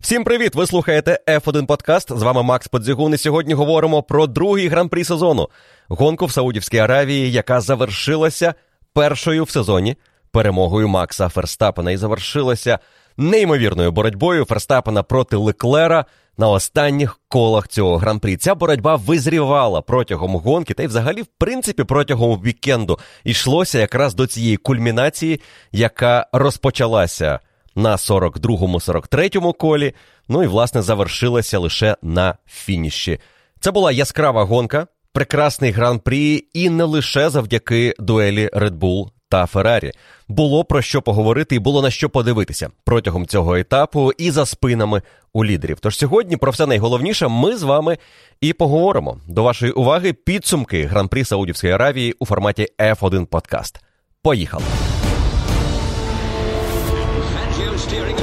Всім привіт! Ви слухаєте F1 Подкаст. З вами Макс Подзігун. І сьогодні говоримо про другий гран-прі сезону гонку в Саудівській Аравії, яка завершилася першою в сезоні перемогою Макса Ферстапена і завершилася неймовірною боротьбою Ферстапена проти Леклера на останніх колах цього гран-прі. Ця боротьба визрівала протягом гонки, та й взагалі, в принципі, протягом вікенду йшлося якраз до цієї кульмінації, яка розпочалася на 42-му, 43-му колі. Ну і власне завершилася лише на фініші. Це була яскрава гонка, прекрасний гран-прі, і не лише завдяки дуелі Red Bull та Феррарі. Було про що поговорити і було на що подивитися протягом цього етапу і за спинами у лідерів. Тож сьогодні про все найголовніше ми з вами і поговоримо. До вашої уваги підсумки гран-прі Саудівської Аравії у форматі F1 Подкаст. Поїхали! Steering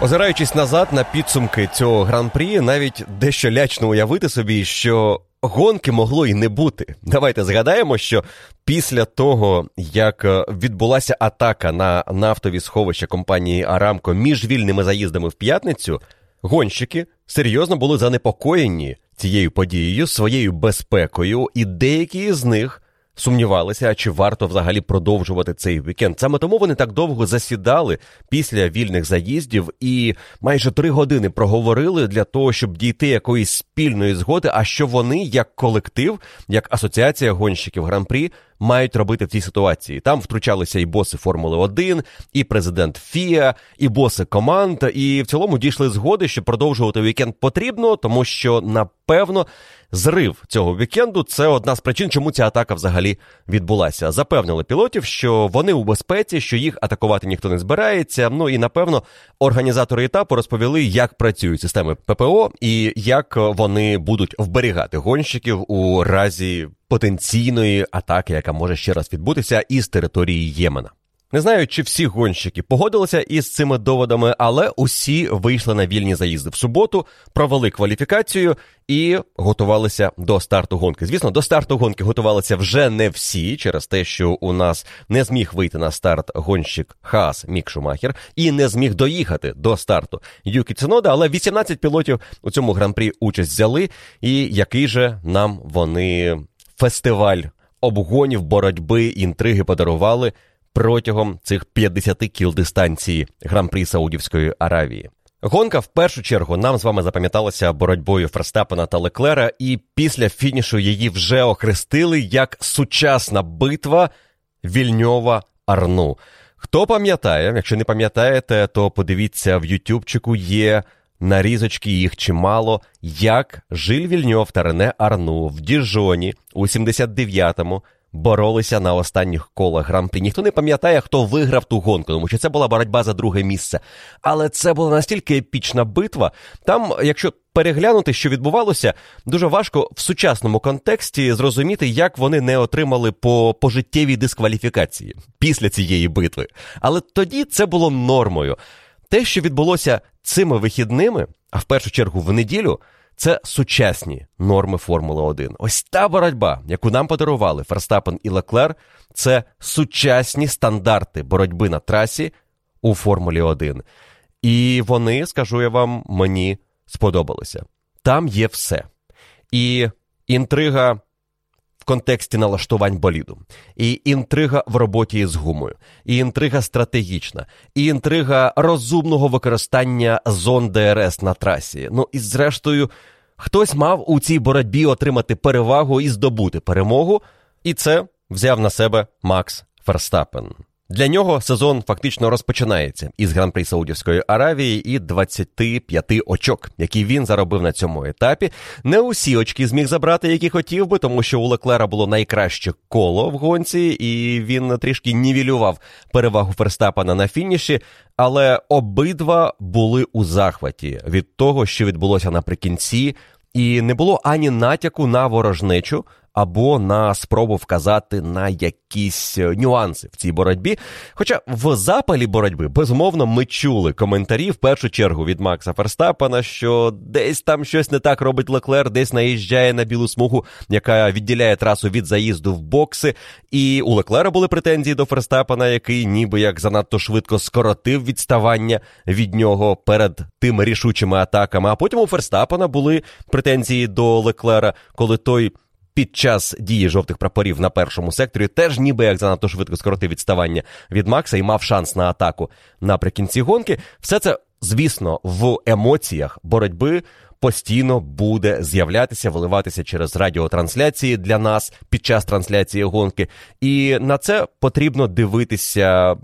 Озираючись назад на підсумки цього гран-прі, навіть дещо лячно уявити собі, що гонки могло і не бути. Давайте згадаємо, що після того, як е, відбулася атака на нафтові сховища компанії Арамко між вільними заїздами в п'ятницю, гонщики серйозно були занепокоєні цією подією, своєю безпекою, і деякі з них сумнівалися, чи варто взагалі продовжувати цей вікенд. Саме тому вони так довго засідали після вільних заїздів і майже три години проговорили для того, щоб дійти якоїсь спільної згоди. А що вони, як колектив, як асоціація гонщиків гран-прі, мають робити в цій ситуації. Там втручалися і боси Формули 1, і президент ФІА, і боси команд. І в цілому дійшли згоди, що продовжувати вікенд потрібно, тому що напевно. Зрив цього вікенду це одна з причин, чому ця атака взагалі відбулася. Запевнили пілотів, що вони у безпеці, що їх атакувати ніхто не збирається. Ну і напевно організатори етапу розповіли, як працюють системи ППО і як вони будуть вберігати гонщиків у разі потенційної атаки, яка може ще раз відбутися із території Ємена. Не знаю, чи всі гонщики погодилися із цими доводами, але усі вийшли на вільні заїзди в суботу, провели кваліфікацію і готувалися до старту гонки. Звісно, до старту гонки готувалися вже не всі, через те, що у нас не зміг вийти на старт гонщик Haas Мік Шумахер і не зміг доїхати до старту Юкі Цунода, але 18 пілотів у цьому гран-прі участь взяли. І який же нам вони фестиваль обгонів, боротьби, інтриги подарували протягом цих 50 кіл дистанції гран-прі Саудівської Аравії. Гонка в першу чергу нам з вами запам'яталася боротьбою Ферстапена та Леклера, і після фінішу її вже охрестили як сучасна битва Вільньова Арну. Хто пам'ятає, якщо не пам'ятаєте, то подивіться в Ютубчику є нарізочки, їх чимало, як Жиль Вільньов та Рене Арну в Діжоні у 79-му боролися на останніх колах гран-прі. Ніхто не пам'ятає, хто виграв ту гонку, тому що це була боротьба за друге місце. Але це була настільки епічна битва. Там, якщо переглянути, що відбувалося, дуже важко в сучасному контексті зрозуміти, як вони не отримали по пожиттєвій дискваліфікації після цієї битви. Але тоді це було нормою. Те, що відбулося цими вихідними, а в першу чергу в неділю. Це сучасні норми Формули 1. Ось та боротьба, яку нам подарували Ферстапен і Леклер, це сучасні стандарти боротьби на трасі у Формулі 1. І вони, скажу я вам, мені сподобалися. Там є все. І інтрига контексті налаштувань боліду, і інтрига в роботі з гумою, і інтрига стратегічна, і інтрига розумного використання зон ДРС на трасі. Ну і зрештою, хтось мав у цій боротьбі отримати перевагу і здобути перемогу, і це взяв на себе Макс Ферстапен. Для нього сезон фактично розпочинається із гран-при Саудівської Аравії і 25 очок, які він заробив на цьому етапі. Не усі очки зміг забрати, які хотів би, тому що у Леклера було найкраще коло в гонці, і він трішки нівелював перевагу Ферстапана на фініші. Але обидва були у захваті від того, що відбулося наприкінці, і не було ані натяку на ворожнечу або на спробу вказати на якісь е, нюанси в цій боротьбі. Хоча в запалі боротьби, безумовно, ми чули коментарі в першу чергу від Макса Ферстапена, що десь там щось не так робить Леклер, десь наїжджає на білу смугу, яка відділяє трасу від заїзду в бокси. І у Леклера були претензії до Ферстапена, який ніби як занадто швидко скоротив відставання від нього перед тими рішучими атаками. А потім у Ферстапена були претензії до Леклера, коли той під час дії жовтих прапорів на першому секторі теж ніби як занадто швидко скоротив відставання від Макса і мав шанс на атаку наприкінці гонки. Все це, звісно, в емоціях боротьби. Постійно буде з'являтися, виливатися через радіотрансляції для нас під час трансляції гонки, і на це потрібно дивитися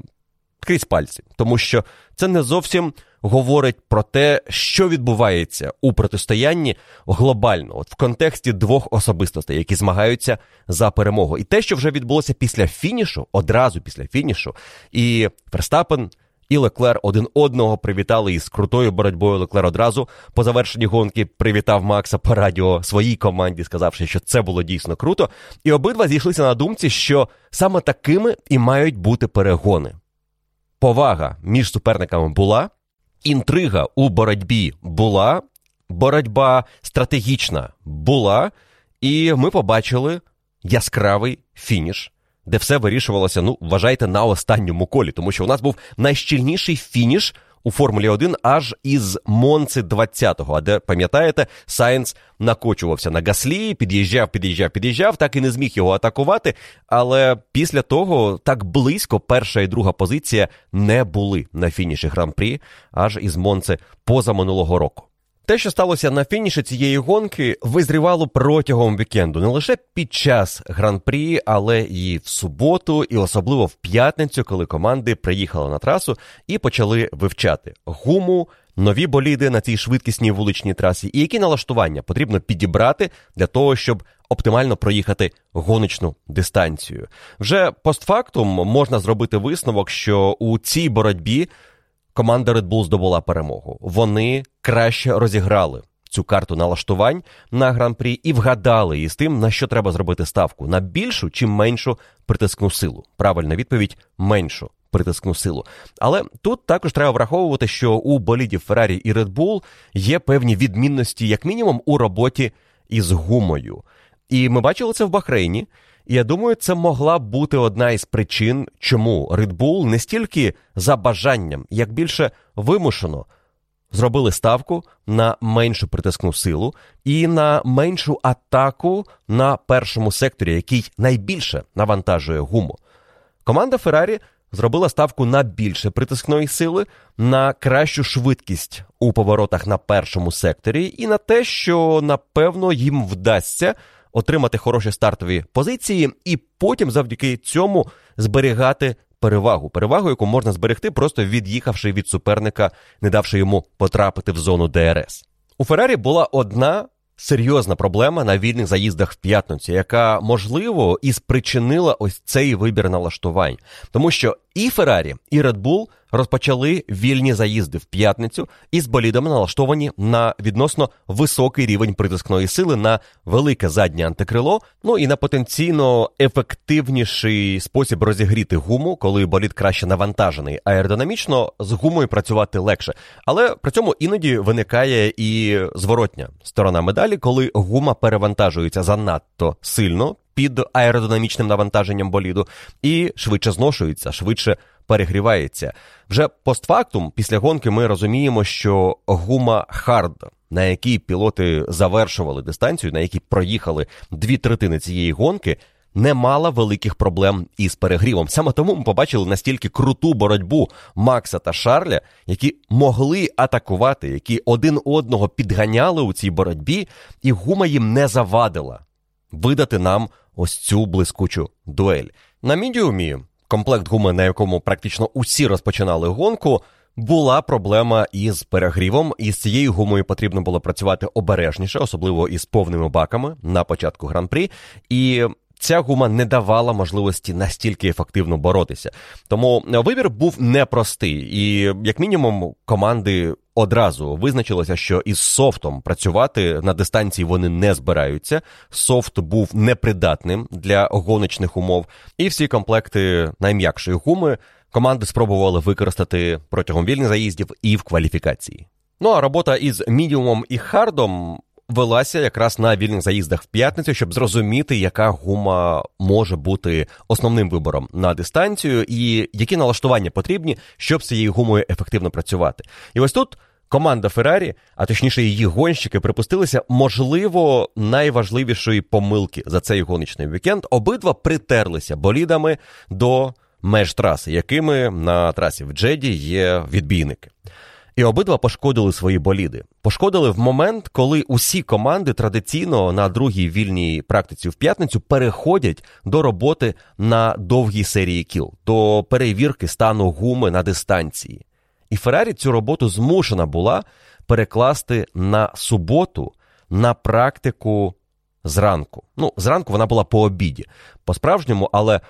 крізь пальці, тому що це не зовсім говорить про те, що відбувається у протистоянні глобально, от в контексті двох особистостей, які змагаються за перемогу. І те, що вже відбулося після фінішу, одразу після фінішу, і Верстапен. І Леклер один одного привітали із крутою боротьбою. Леклер одразу по завершенні гонки привітав Макса по радіо своїй команді, сказавши, що це було дійсно круто. І обидва зійшлися на думці, що саме такими і мають бути перегони. Повага між суперниками була, інтрига у боротьбі була, боротьба стратегічна була, і ми побачили яскравий фініш, де все вирішувалося, ну, вважайте, на останньому колі, тому що у нас був найщільніший фініш. У Формулі 1 аж із Монци 20-го, а де, пам'ятаєте, Сайнс накочувався на Гаслі, під'їжджав, під'їжджав, під'їжджав, так і не зміг його атакувати. Але після того так близько перша і друга позиція не були на фініші гран-прі, аж із Монци поза минулого року. Те, що сталося на фініші цієї гонки, визрівало протягом вікенду не лише під час гран-прі, але і в суботу, і особливо в п'ятницю, коли команди приїхали на трасу і почали вивчати гуму, нові боліди на цій швидкісній вуличній трасі, і які налаштування потрібно підібрати для того, щоб оптимально проїхати гоночну дистанцію. Вже постфактум можна зробити висновок, що у цій боротьбі команда Red Bull здобула перемогу. Вони краще розіграли цю карту налаштувань на гран-прі і вгадали із тим, на що треба зробити ставку: на більшу чи меншу притискну силу. Правильна відповідь меншу. Притискну силу. Але тут також треба враховувати, що у болідів Ferrari і Red Bull є певні відмінності, як мінімум, у роботі із гумою. І ми бачили це в Бахрейні. Я думаю, це могла бути одна із причин, чому Red Bull не стільки за бажанням, як більше вимушено зробили ставку на меншу притискну силу і на меншу атаку на першому секторі, який найбільше навантажує гуму. Команда Феррарі зробила ставку на більше притискної сили, на кращу швидкість у поворотах на першому секторі, і на те, що напевно їм вдасться отримати хороші стартові позиції, і потім завдяки цьому зберігати перевагу. Перевагу, яку можна зберегти, просто від'їхавши від суперника, не давши йому потрапити в зону ДРС. У Феррарі була одна серйозна проблема на вільних заїздах в п'ятницю, яка можливо і спричинила ось цей вибір налаштувань, тому що і Феррарі, і Red Bull розпочали вільні заїзди в п'ятницю із болідами налаштовані на відносно високий рівень притискної сили на велике заднє антикрило, ну і на потенційно ефективніший спосіб розігріти гуму, коли болід краще навантажений. Аеродинамічно з гумою працювати легше. Але при цьому іноді виникає і зворотня сторона медалі, коли гума перевантажується занадто сильно під аеродинамічним навантаженням боліду і швидше зношується, швидше перегрівається. Вже постфактум, після гонки, ми розуміємо, що гума hard, на якій пілоти завершували дистанцію, на якій проїхали дві третини цієї гонки. Не мала великих проблем із перегрівом. Саме тому ми побачили настільки круту боротьбу Макса та Шарля, які могли атакувати, які один одного підганяли у цій боротьбі, і гума їм не завадила видати нам ось цю блискучу дуель. На мідіумі комплект гуми, на якому практично усі розпочинали гонку. Була проблема із перегрівом, і з цією гумою потрібно було працювати обережніше, особливо із повними баками на початку гран-прі. І ця гума не давала можливості настільки ефективно боротися. Тому вибір був непростий, і як мінімум команди. Одразу визначилося, що із софтом працювати на дистанції вони не збираються. Софт був непридатним для гоночних умов, і всі комплекти найм'якшої гуми команди спробували використати протягом вільних заїздів і в кваліфікації. Ну а робота із мідіумом і хардом велася якраз на вільних заїздах в п'ятницю, щоб зрозуміти, яка гума може бути основним вибором на дистанцію, і які налаштування потрібні, щоб з цією гумою ефективно працювати. І ось тут. Команда Феррарі, а точніше, її гонщики, припустилися, можливо, найважливішої помилки за цей гоночний вікенд. Обидва притерлися болідами до меж траси, якими на трасі в Джеді є відбійники. І обидва пошкодили свої боліди. Пошкодили в момент, коли усі команди традиційно на другій вільній практиці в п'ятницю переходять до роботи на довгій серії кіл, до перевірки стану гуми на дистанції. І Феррарі цю роботу змушена була перекласти на суботу на практику зранку. Ну, зранку вона була по обіді, по-справжньому, але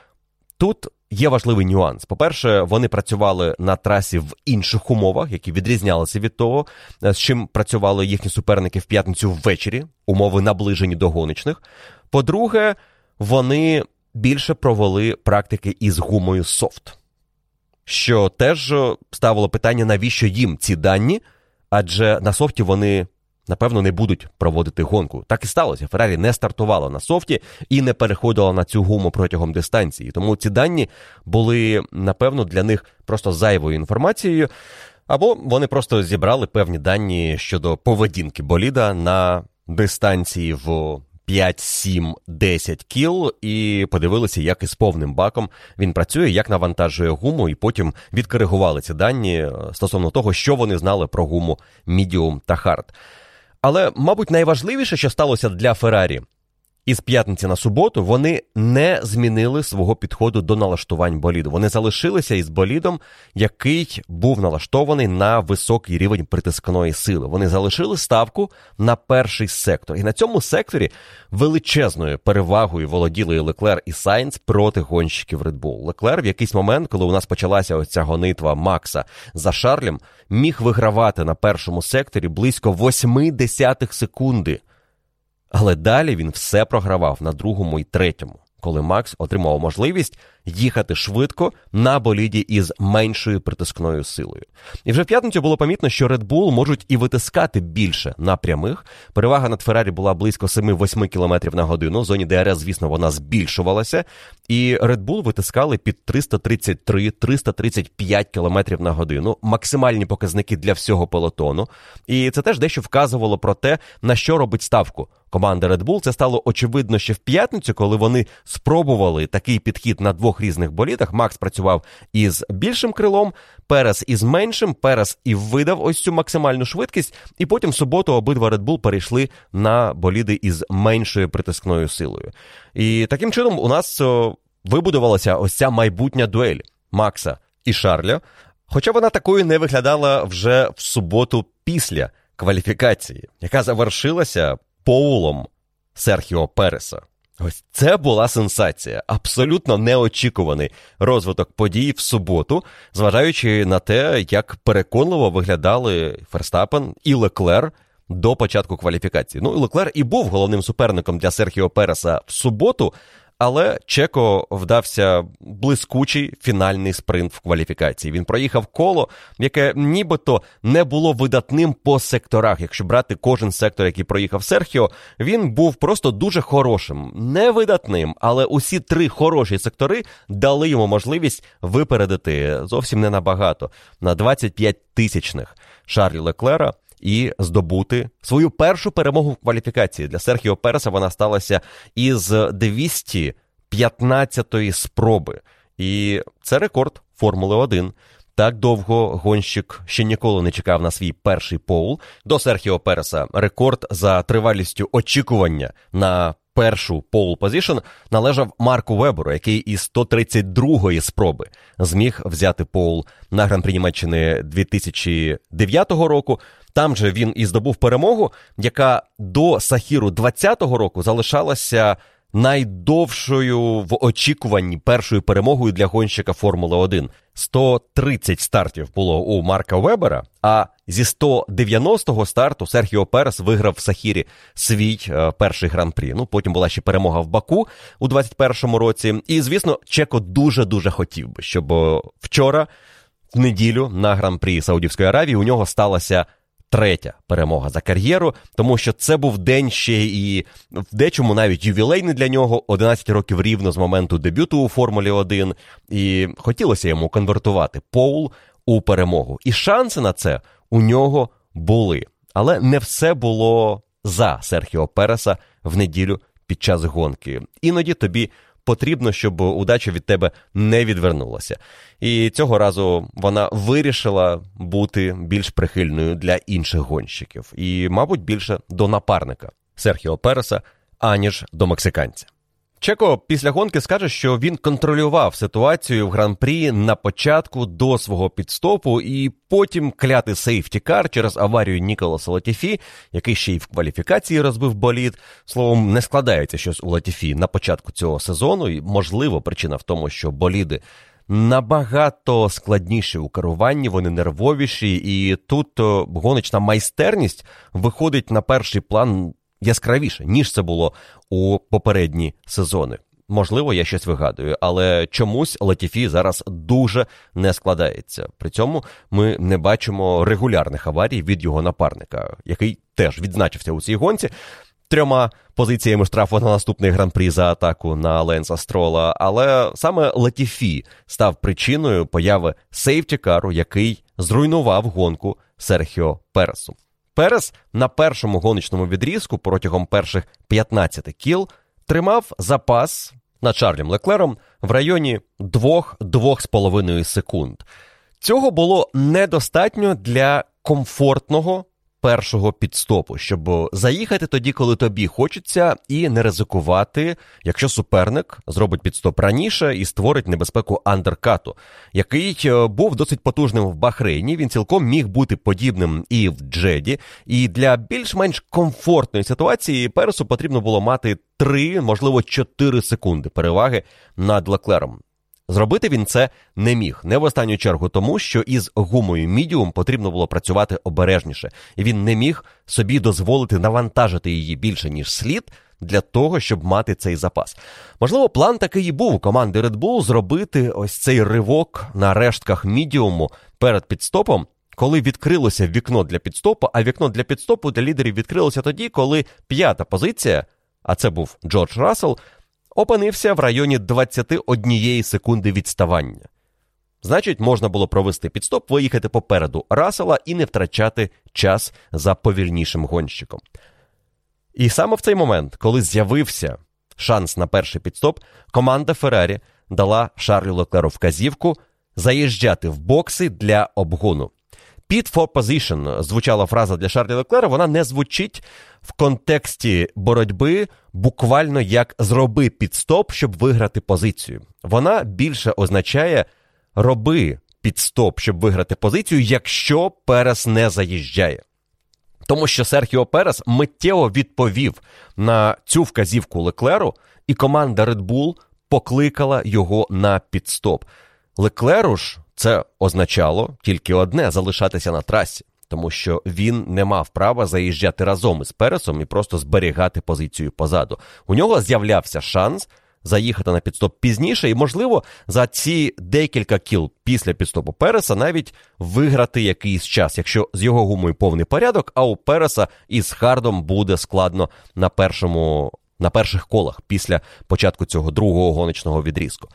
тут Є важливий нюанс. По-перше, вони працювали на трасі в інших умовах, які відрізнялися від того, е, з чим працювали їхні суперники в п'ятницю ввечері, умови наближені до гоночних. По-друге, вони більше провели практики із гумою софт, що теж ставило питання, навіщо їм ці дані, адже на софті вони напевно, не будуть проводити гонку. Так і сталося. Феррарі не стартувала на софті і не переходила на цю гуму протягом дистанції. Тому ці дані були, напевно, для них просто зайвою інформацією. Або вони просто зібрали певні дані щодо поведінки боліда на дистанції в 5, 7, 10 кіл, і подивилися, як із повним баком він працює, як навантажує гуму, і потім відкоригували ці дані е, стосовно того, що вони знали про гуму Medium та Hard. Але, мабуть, найважливіше, що сталося для Феррарі, із п'ятниці на суботу вони не змінили свого підходу до налаштувань боліду. Вони залишилися із болідом, який був налаштований на високий рівень притискної сили. Вони залишили ставку на перший сектор. І на цьому секторі величезною перевагою володіли Леклер і Сайнц проти гонщиків Red Bull. Леклер в якийсь момент, коли у нас почалася ось ця гонитва Макса за Шарлем, міг вигравати на першому секторі близько 8 десятих секунди. Але далі він все програвав на другому і третьому коли Макс отримав можливість їхати швидко на боліді із меншою притискною силою. І вже в п'ятницю було помітно, що Red Bull можуть і витискати більше на прямих. Перевага над Феррарі була близько 7-8 км на годину. В зоні ДРС, звісно, вона збільшувалася. І Red Bull витискали під 333-335 км на годину. Максимальні показники для всього пелотону. І це теж дещо вказувало про те, на що робить ставку. Команда Red Bull це стало очевидно ще в п'ятницю, коли вони спробували такий підхід на двох різних болітах. Макс працював із більшим крилом, Перес із меншим, Перес і видав ось цю максимальну швидкість, і потім в суботу обидва Red Bull перейшли на боліди із меншою притискною силою. І таким чином у нас вибудувалася ось ця майбутня дуель Макса і Шарля. Хоча вона такою не виглядала вже в суботу після кваліфікації, яка завершилася Поулом Серхіо Переса. Ось це була сенсація, абсолютно неочікуваний розвиток подій в суботу, зважаючи на те, як переконливо виглядали Ферстапен і Леклер до початку кваліфікації. Ну, Леклер і був головним суперником для Серхіо Переса в суботу, але Чеко вдався блискучий фінальний спринт в кваліфікації. Він проїхав коло, яке нібито не було видатним по секторах. Якщо брати кожен сектор, який проїхав Серхіо, він був просто дуже хорошим, не видатним, але усі три хороші сектори дали йому можливість випередити зовсім не набагато на 25 тисячних Шарлі Леклера і здобути свою першу перемогу в кваліфікації. Для Серхіо Переса вона сталася із 215-ї спроби. І це рекорд Формули 1. Так довго гонщик ще ніколи не чекав на свій перший поул. До Серхіо Переса рекорд за тривалістю очікування на першу pole position належав Марку Веберу, який із 132-ї спроби зміг взяти пол на гран-прі Німеччини 2009 року. Там же він і здобув перемогу, яка до Сахіру 20-го року залишалася найдовшою в очікуванні першою перемогою для гонщика Формули 1. 130 стартів було у Марка Вебера, а зі 190-го старту Серхіо Перес виграв в Сахірі свій е, перший гран-прі. Ну, потім була ще перемога в Баку у 21-му році. І, звісно, Чеко дуже-дуже хотів би, щоб е, вчора, в неділю, на гран-прі Саудівської Аравії, у нього сталася третя перемога за кар'єру, тому що це був день ще і в дечому навіть ювілейний для нього 11 років рівно з моменту дебюту у Формулі 1, і хотілося йому конвертувати Поул у перемогу. І шанси на це у нього були. Але не все було за Серхіо Переса в неділю під час гонки. Іноді тобі потрібно, щоб удача від тебе не відвернулася. І цього разу вона вирішила бути більш прихильною для інших гонщиків, і, мабуть, більше до напарника Серхіо Переса, аніж до мексиканця. Чеко після гонки скаже, що він контролював ситуацію в гран-прі на початку до свого підстопу, і потім кляти сейфтікар через аварію Ніколаса Латіфі, який ще й в кваліфікації розбив болід. Словом, не складається щось у Латіфі на початку цього сезону, і можливо, причина в тому, що боліди. Набагато складніші у керуванні, вони нервовіші, і тут гоночна майстерність виходить на перший план яскравіше, ніж це було у попередні сезони. Можливо, я щось вигадую, але чомусь Латіфі зараз дуже не складається. При цьому ми не бачимо регулярних аварій від його напарника, який теж відзначився у цій гонці. Трьома позиціями штрафу на наступний гран-прі за атаку на Ленса Строла, але саме Латіфі став причиною появи сейфтікару, який зруйнував гонку Серхіо Пересу. Перес на першому гоночному відрізку протягом перших 15 кіл тримав запас над Чарлім Леклером в районі 2-2,5 секунд. Цього було недостатньо для комфортного першого підстопу, щоб заїхати тоді, коли тобі хочеться, і не ризикувати, якщо суперник зробить підстоп раніше і створить небезпеку андеркату, який е, був досить потужним в Бахрейні. Він цілком міг бути подібним і в Джеді. І для більш-менш комфортної ситуації Пересу потрібно було мати 3, можливо, 4 секунди переваги над Леклером. Зробити він це не міг, не в останню чергу, тому що із гумою мідіум потрібно було працювати обережніше, і він не міг собі дозволити навантажити її більше ніж слід для того, щоб мати цей запас. Можливо, план такий і був у команди Red Bull зробити ось цей ривок на рештках мідіуму перед підстопом. Коли відкрилося вікно для підстопу, а вікно для підстопу для лідерів відкрилося тоді, коли п'ята позиція, а це був Джордж Рассел, опинився в районі 21 секунди відставання. Значить, можна було провести підстоп, виїхати попереду Расела і не втрачати час за повільнішим гонщиком. І саме в цей момент, коли з'явився шанс на перший підстоп, команда Феррарі дала Шарлю Леклеру вказівку заїжджати в бокси для обгону. Pit for position звучала фраза для Шарлі Леклера, вона не звучить в контексті боротьби буквально як зроби підстоп, щоб виграти позицію. Вона більше означає роби підстоп, щоб виграти позицію, якщо Перес не заїжджає. Тому що Серхіо Перес миттєво відповів на цю вказівку Леклеру, і команда Red Bull покликала його на підстоп. Леклеру ж це означало тільки одне залишатися на трасі, тому що він не мав права заїжджати разом із Пересом і просто зберігати позицію позаду. У нього з'являвся шанс заїхати на підстоп пізніше, і, можливо, за ці декілька кіл після підстопу Переса навіть виграти якийсь час, якщо з його гумою повний порядок, а у Переса із Хардом буде складно на першому. На перших колах після початку цього другого гоночного відрізку.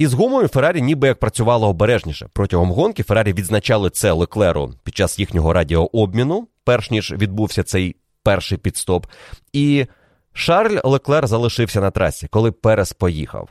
І з гумою Феррарі ніби як працювало обережніше. Протягом гонки Феррарі відзначали це Леклеру під час їхнього радіообміну, перш ніж відбувся цей перший підстоп. І Шарль Леклер залишився на трасі, коли Перес поїхав.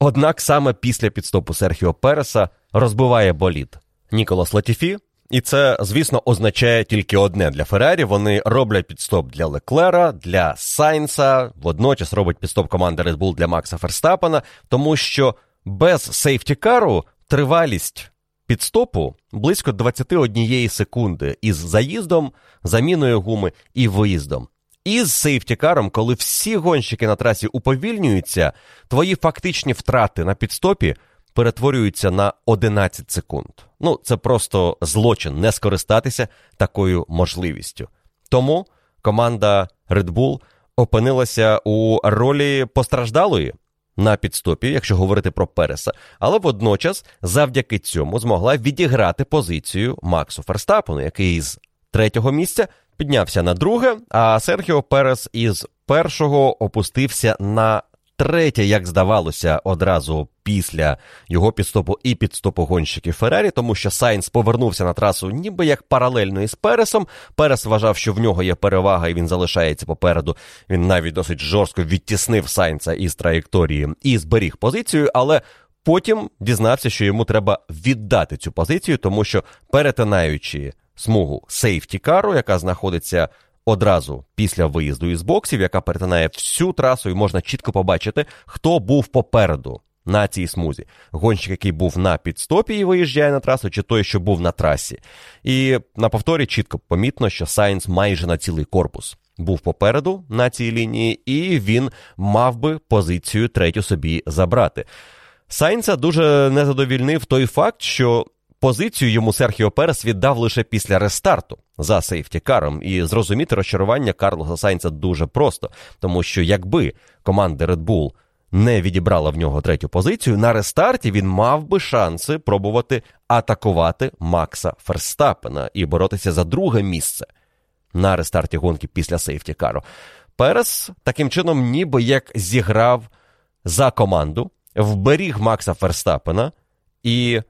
Однак саме після підстопу Серхіо Переса розбиває болід. Ніколас Латіфі І це, звісно, означає тільки одне для Феррарі. Вони роблять підстоп для Леклера, для Сайнса, водночас робить підстоп команда Red Bull для Макса Ферстапена, тому що без сейфтікару тривалість підстопу близько 21 секунди із заїздом, заміною гуми і виїздом. Із сейфтікаром, коли всі гонщики на трасі уповільнюються, твої фактичні втрати на підстопі перетворюються на 11 секунд. Ну, це просто злочин не скористатися такою можливістю. Тому команда Red Bull опинилася у ролі постраждалої на підстопі, якщо говорити про Переса, але водночас завдяки цьому змогла відіграти позицію Максу Ферстапену, який з третього місця піднявся на друге, а Серхіо Перес із першого опустився на третє, як здавалося, одразу після його піт-стопу і піт-стопу гонщиків Ferrari, тому що Сайнс повернувся на трасу, ніби як паралельно із Пересом. Перес вважав, що в нього є перевага, і він залишається попереду. Він навіть досить жорстко відтіснив Сайнса із траєкторії і зберіг позицію, але. Потім дізнався, що йому треба віддати цю позицію, тому що перетинаючи смугу safety car у, яка знаходиться одразу після виїзду із боксів, яка перетинає всю трасу, і можна чітко побачити, хто був попереду на цій смузі. Гонщик, який був на піт-стопі і виїжджає на трасу, чи той, що був на трасі. І на повторі чітко помітно, що Сайнс майже на цілий корпус. Був попереду на цій лінії, і він мав би позицію третю собі забрати. Сайнса дуже не задовільнив той факт, що позицію йому Серхіо Перес віддав лише після рестарту за сейфтікаром. І зрозуміти розчарування Карлоса Сайнца дуже просто, тому що якби команда Red Bull не відібрала в нього третю позицію, на рестарті він мав би шанси пробувати атакувати Макса Ферстапена і боротися за друге місце на рестарті гонки після сейфтікару. Перес таким чином, ніби як зіграв за команду, вберіг Макса Ферстапена і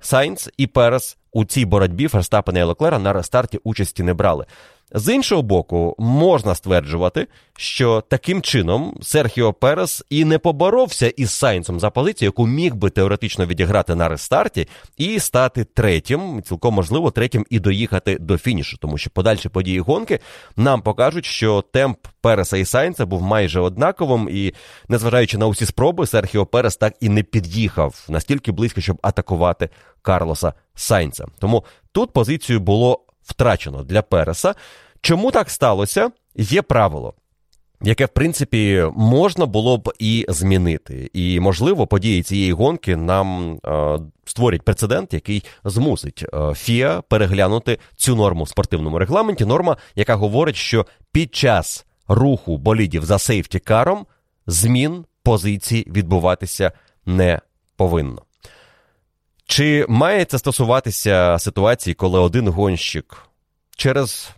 Сайнц і Перес у цій боротьбі Ферстапена і Леклера на рестарті участі не брали. З іншого боку, можна стверджувати, що таким чином Серхіо Перес і не поборовся із Сайнсом за позицію, яку міг би теоретично відіграти на рестарті і стати третім, цілком можливо, третім і доїхати до фінішу, тому що подальші події гонки нам покажуть, що темп Переса і Сайнса був майже однаковим, і незважаючи на усі спроби, Серхіо Перес так і не під'їхав настільки близько, щоб атакувати Карлоса Сайнца. Тому тут позицію було втрачено для Переса. Чому так сталося? Є правило. Яке, в принципі, можна було б і змінити. І, можливо, події цієї гонки нам е, створять прецедент, який змусить е, ФІА переглянути цю норму в спортивному регламенті. Норма, яка говорить, що під час руху болідів за сейфті-каром змін позицій відбуватися не повинно. Чи має це стосуватися ситуації, коли один гонщик через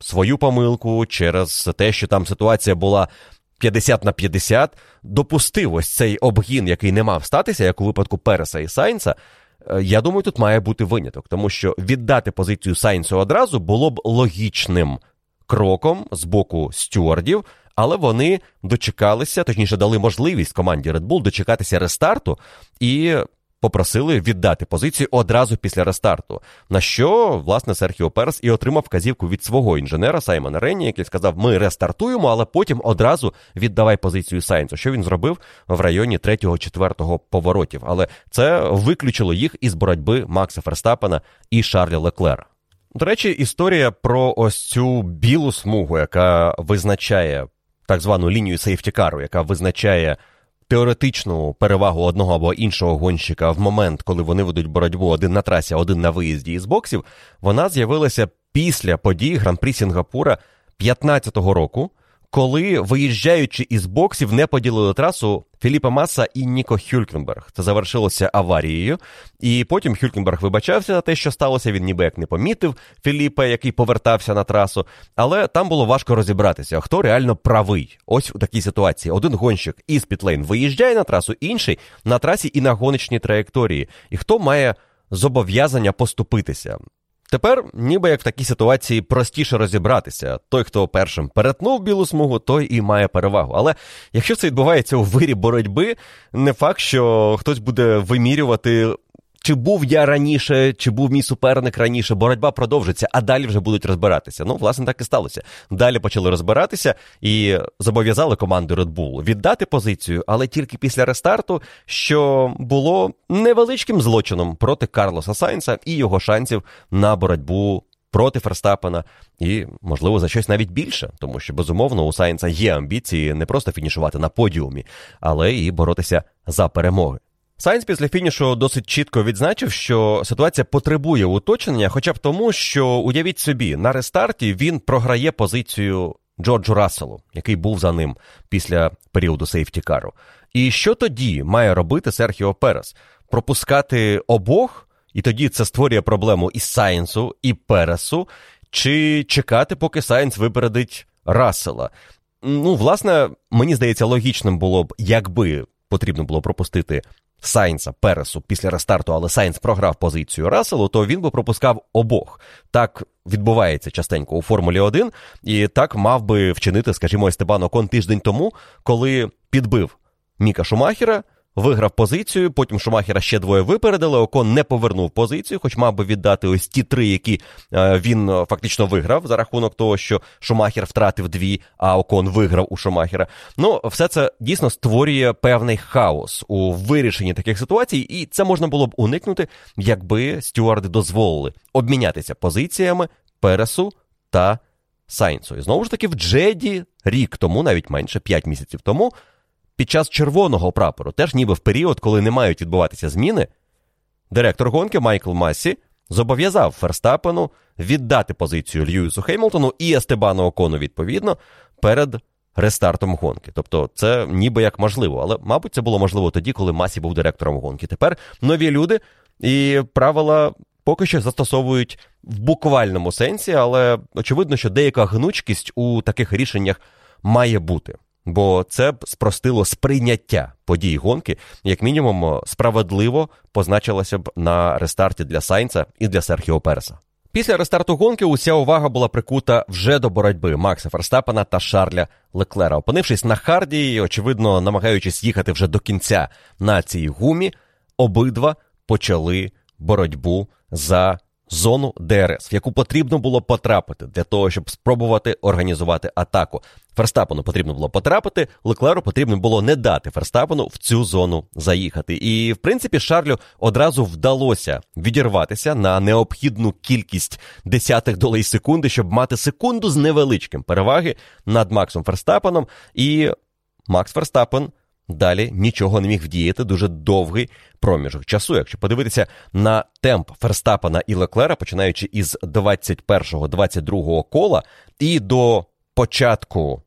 свою помилку, через те, що там ситуація була 50 на 50, допустив ось цей обгін, який не мав статися, як у випадку Переса і Сайнса? Е, я думаю, тут має бути виняток, тому що віддати позицію Сайнсу одразу було б логічним кроком з боку стюардів, але вони дочекалися, точніше, дали можливість команді Red Bull дочекатися рестарту і попросили віддати позицію одразу після рестарту. На що, власне, Серхіо Перес і отримав вказівку від свого інженера Саймона Ренні, який сказав: Ми рестартуємо, але потім одразу віддавай позицію Сайнсу. Що він зробив в районі 3-4 поворотів. Але це виключило їх із боротьби Макса Ферстапена і Шарля Леклера. До речі, історія про ось цю білу смугу, яка визначає так звану лінію сейфтікару, яка визначає теоретичну перевагу одного або іншого гонщика в момент, коли вони ведуть боротьбу один на трасі, один на виїзді із боксів, вона з'явилася після подій Гран-прі Сінгапура 2015 року коли, виїжджаючи із боксів, не поділили трасу Філіпа Маса і Ніко Хюлькенберг. Це завершилося аварією. І потім Хюлькенберг вибачався за те, що сталося. Він ніби як не помітив Філіпа, який повертався на трасу. Але там було важко розібратися, хто реально правий. Ось у такій ситуації. Один гонщик із Пітлейн виїжджає на трасу, інший на трасі і на гоночній траєкторії. І хто має зобов'язання поступитися? Тепер, ніби як в такій ситуації, простіше розібратися. Той, хто першим перетнув білу смугу, той і має перевагу. Але якщо це відбувається у вирі боротьби, не факт, що хтось буде вимірювати. Чи був я раніше, чи був мій суперник раніше, боротьба продовжиться, а далі вже будуть розбиратися. Ну, власне, так і сталося. Далі почали розбиратися і зобов'язали команду Red Bull віддати позицію, але тільки після рестарту, що було невеличким злочином проти Карлоса Сайнса і його шансів на боротьбу. Проти Ферстапена і, можливо, за щось навіть більше, тому що безумовно у Сайнса є амбіції не просто фінішувати на подіумі, але і боротися за перемоги. Сайнс після фінішу досить чітко відзначив, що ситуація потребує уточнення, хоча б тому, що уявіть собі, на рестарті він програє позицію Джорджу Расселу, який був за ним після періоду safety car у. І що тоді має робити Серхіо Перес? Пропускати обох, і тоді це створює проблему і Сайнсу, і Пересу, чи чекати, поки Сайнс випередить Рассела. Ну, власне, мені здається, логічним було б, якби потрібно було пропустити Сайнсу Переса після рестарту, але Сайнс програв позицію Расселу, то він би пропускав обох. Так відбувається частенько у Формулі 1, і так мав би вчинити, скажімо, Естебан Окон тиждень тому, коли підбив Міка Шумахера виграв позицію. Потім Шумахера ще двоє випередили. Окон не повернув позицію, хоч мав би віддати ось ті три, які е, він е, фактично виграв за рахунок того, що Шумахер втратив дві, а Окон виграв у Шумахера. Ну, все це дійсно створює певний хаос у вирішенні таких ситуацій, і це можна було б уникнути, якби стюарди дозволили обмінятися позиціями Пересу та Сайнсу. І знову ж таки, в Джеді рік тому, навіть менше 5 місяців тому під час червоного прапору, теж ніби в період, коли не мають відбуватися зміни, директор гонки Майкл Масі зобов'язав Ферстапену віддати позицію Льюісу Хеймлтону і Естебану Окону відповідно перед рестартом гонки. Тобто це ніби як можливо, але, мабуть, це було можливо тоді, коли Масі був директором гонки. Тепер нові люди і правила. Поки що застосовують в буквальному сенсі, але очевидно, що деяка гнучкість у таких рішеннях має бути бо це б спростило сприйняття подій гонки, як мінімум, справедливо позначилося б на рестарті для Сайнца і для Серхіо Переса. Після рестарту гонки уся увага була прикута вже до боротьби Макса Ферстапена та Шарля Леклера. Опинившись на харді, очевидно, намагаючись їхати вже до кінця на цій гумі, обидва почали боротьбу за зону ДРС, в яку потрібно було потрапити для того, щоб спробувати організувати атаку. Ферстапену потрібно було потрапити, Леклеру потрібно було не дати Ферстапену в цю зону заїхати. І, в принципі, Шарлю одразу вдалося відірватися на необхідну кількість десятих долей секунди, щоб мати секунду з невеличким переваги над Максом Ферстапеном. І Макс Ферстапен Далі нічого не міг вдіяти дуже довгий проміжок часу. Якщо подивитися на темп Ферстапена і Леклера, починаючи із 21-22 кола, і до початку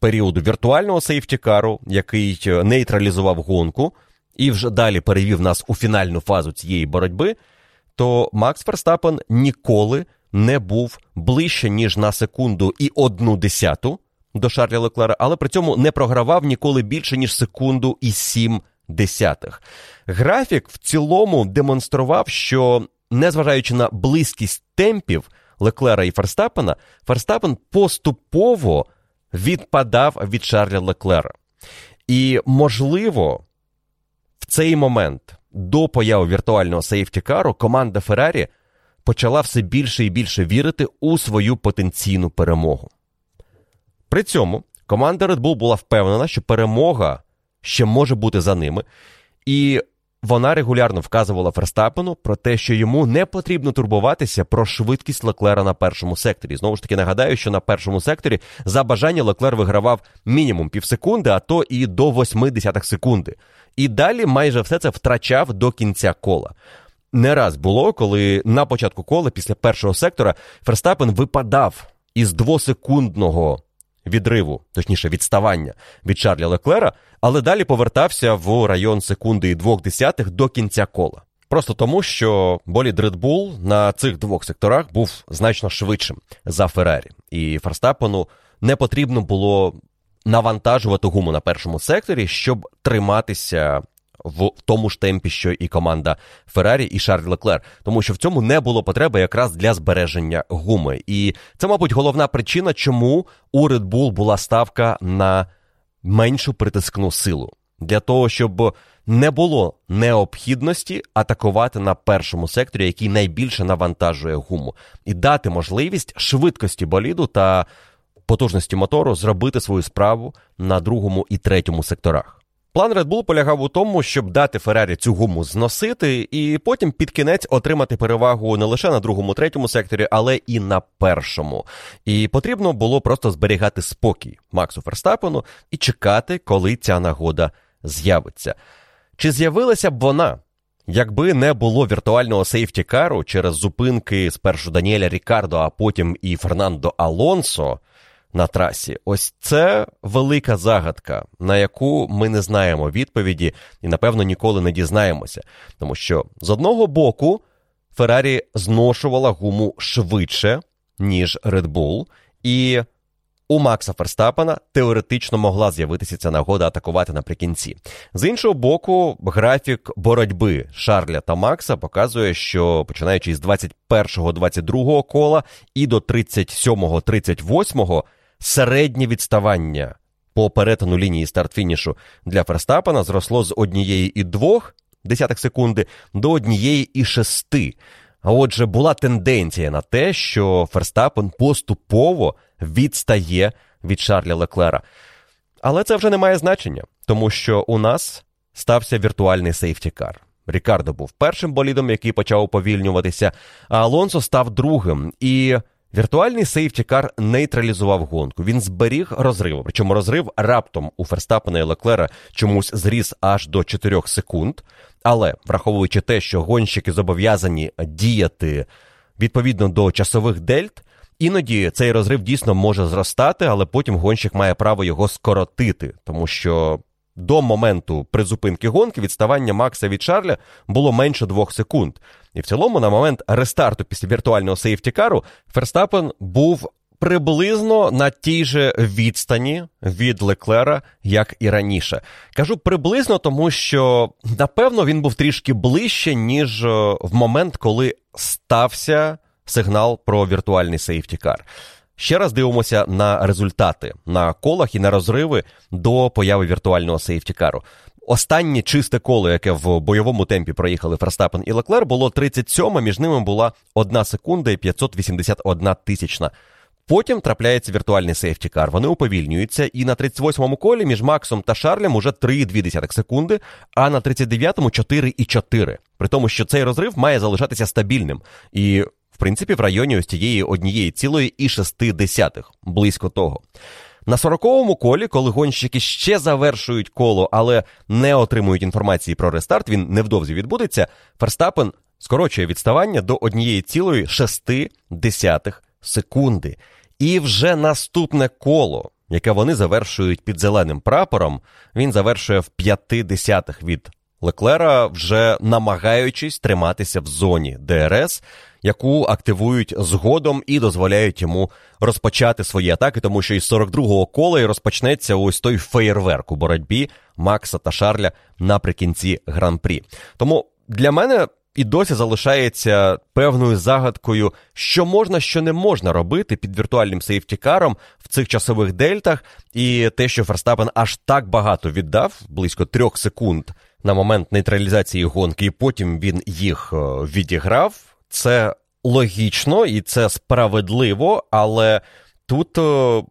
періоду віртуального сейфтікару, який нейтралізував гонку, і вже далі перевів нас у фінальну фазу цієї боротьби, то Макс Ферстапен ніколи не був ближче, ніж на секунду і одну десяту до Шарля Леклера, але при цьому не програвав ніколи більше, ніж секунду і сім десятих. Графік в цілому демонстрував, що, незважаючи на близькість темпів Леклера і Ферстапена, Ферстапен поступово відпадав від Шарля Леклера. І, можливо, в цей момент до появи віртуального сейфтікару команда Феррарі почала все більше і більше вірити у свою потенційну перемогу. При цьому команда Red Bull була впевнена, що перемога ще може бути за ними, і вона регулярно вказувала Ферстапену про те, що йому не потрібно турбуватися про швидкість Леклера на першому секторі. Знову ж таки, нагадаю, що на першому секторі за бажання Леклер вигравав мінімум півсекунди, а то і до 0,8 секунди. І далі майже все це втрачав до кінця кола. Не раз було, коли на початку кола, після першого сектора, Ферстапен випадав із двосекундного відриву, точніше відставання від Шарля Леклера, але далі повертався в район секунди і двох десятих до кінця кола. Просто тому, що болід Red Bull на цих двох секторах був значно швидшим за Феррарі, і Ферстапену не потрібно було навантажувати гуму на першому секторі, щоб триматися в тому ж темпі, що і команда Феррарі і Шарль Леклер, тому що в цьому не було потреби якраз для збереження гуми. І це, мабуть, головна причина, чому у Red Bull була ставка на меншу притискну силу. для того, щоб не було необхідності атакувати на першому секторі, який найбільше навантажує гуму, і дати можливість швидкості боліду та потужності мотору зробити свою справу на другому і третьому секторах. План Red Bull полягав у тому, щоб дати Феррарі цю гуму зносити, і потім під кінець отримати перевагу не лише на другому, третьому секторі, але і на першому. І потрібно було просто зберігати спокій Максу Ферстапену і чекати, коли ця нагода з'явиться. Чи з'явилася б вона? Якби не було віртуального сейфті-кару через зупинки спершу Даніеля Рікардо, а потім і Фернандо Алонсо, на трасі. Ось це велика загадка, на яку ми не знаємо відповіді і, напевно, ніколи не дізнаємося. Тому що з одного боку Феррарі зношувала гуму швидше, ніж Red Bull, і у Макса Ферстапена теоретично могла з'явитися ця нагода атакувати наприкінці. З іншого боку, графік боротьби Шарля та Макса показує, що починаючи з 21-22 кола і до 37-38 середнє відставання по перетину лінії старт-фінішу для Ферстапена зросло з однієї і двох десятих секунди до однієї і шести. А отже, була тенденція на те, що Ферстапен поступово відстає від Шарля Леклера. Але це вже не має значення, тому що у нас стався віртуальний сейфтікар. Рікардо був першим болідом, який почав уповільнюватися, а Алонсо став другим. І Віртуальний сейфтікар нейтралізував гонку. Він зберіг розрив. Причому розрив раптом у Ферстапена і Леклера чомусь зріс аж до 4 секунд. Але враховуючи те, що гонщики зобов'язані діяти відповідно до часових дельт, іноді цей розрив дійсно може зростати, але потім гонщик має право його скоротити, тому що до моменту призупинки гонки відставання Макса від Шарля було менше двох секунд. І в цілому, на момент рестарту після віртуального сейфтікару, Ферстапен був приблизно на тій же відстані від Леклера, як і раніше. Кажу приблизно, тому що напевно він був трішки ближче, ніж е, в момент, коли стався сигнал про віртуальний сейфтікар. Ще раз дивимося на результати на колах і на розриви до появи віртуального сейфтікару. Останнє чисте коло, яке в бойовому темпі проїхали Ферстапен і Леклер, було 37, між ними була 1 секунда і 581 тисячна. Потім трапляється віртуальний сейфтікар. Вони уповільнюються, і на 38-му колі між Максом та Шарлем уже 3,2 секунди, а на 39-му 4,4. При тому, що цей розрив має залишатися стабільним. І в принципі, в районі ось цієї однієї цілої і шести десятих, близько того. На сороковому колі, коли гонщики ще завершують коло, але не отримують інформації про рестарт, він невдовзі відбудеться. Ферстапен скорочує відставання до однієї цілої шести десятих секунди. І вже наступне коло, яке вони завершують під зеленим прапором, він завершує в п'яти десятих від Леклера, вже намагаючись триматися в зоні ДРС яку активують згодом і дозволяють йому розпочати свої атаки, тому що із 42-го кола і розпочнеться ось той феєрверк у боротьбі Макса та Шарля наприкінці гран-прі. Тому для мене. І досі залишається певною загадкою, що можна, що не можна робити під віртуальним сейфтікаром в цих часових дельтах, і те, що Ферстапен аж так багато віддав, близько трьох секунд на момент нейтралізації гонки, і потім він їх е, відіграв це логічно і це справедливо, але тут е,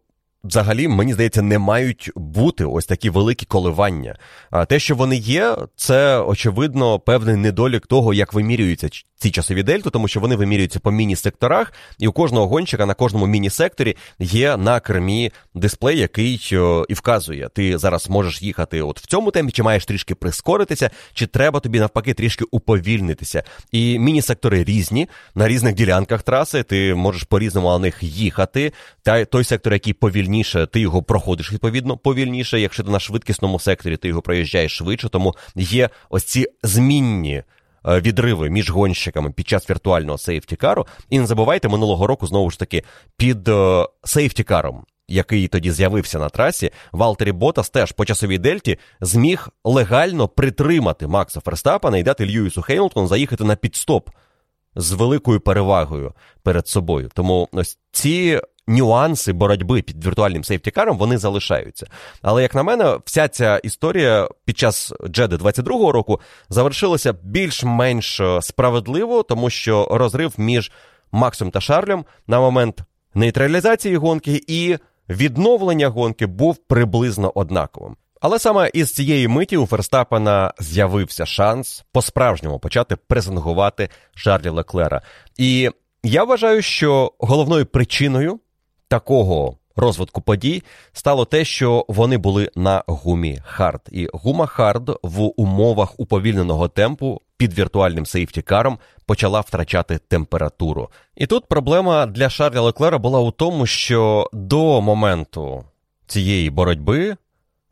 взагалі, мені здається, не мають бути ось такі великі коливання. А те, що вони є, це очевидно певний недолік того, як вимірюються ці часові дельти, тому що вони вимірюються по міні-секторах, і у кожного гонщика на кожному міні-секторі є на кермі дисплей, який і вказує, ти зараз можеш їхати от в цьому темпі, чи маєш трішки прискоритися, чи треба тобі навпаки трішки уповільнитися. І міні-сектори різні на різних ділянках траси. Ти можеш по різному на них їхати. Та той сектор, який повільніше, ти його проходиш відповідно повільніше. Якщо ти на швидкісному секторі, ти його проїжджаєш швидше, тому є ось ці змінні. Е, відриви між гонщиками під час віртуального сейфтікару. І не забувайте, минулого року знову ж таки під сейфтікаром. Який тоді з'явився на трасі, Валтері Ботас теж по часовій дельті зміг легально притримати Макса Ферстапана і дати Льюісу Хеймлтону заїхати на підстоп з великою перевагою перед собою. Тому ось ці нюанси боротьби під віртуальним сейфтікаром вони залишаються. Але як на мене, вся ця історія під час Джеди 22-го року завершилася більш-менш е, справедливо, тому що розрив між Максом та Шарлем на момент нейтралізації гонки і відновлення гонки був приблизно однаковим. Але саме із цієї миті у Ферстапена з'явився шанс по-справжньому почати презентувати Шарля Леклера. І я вважаю, що головною причиною такого розвитку подій стало те, що вони були на гумі хард. І гума хард в умовах уповільненого темпу під віртуальним сейфтікаром почала втрачати температуру. І тут проблема для Шарля Леклера була у тому, що до моменту цієї боротьби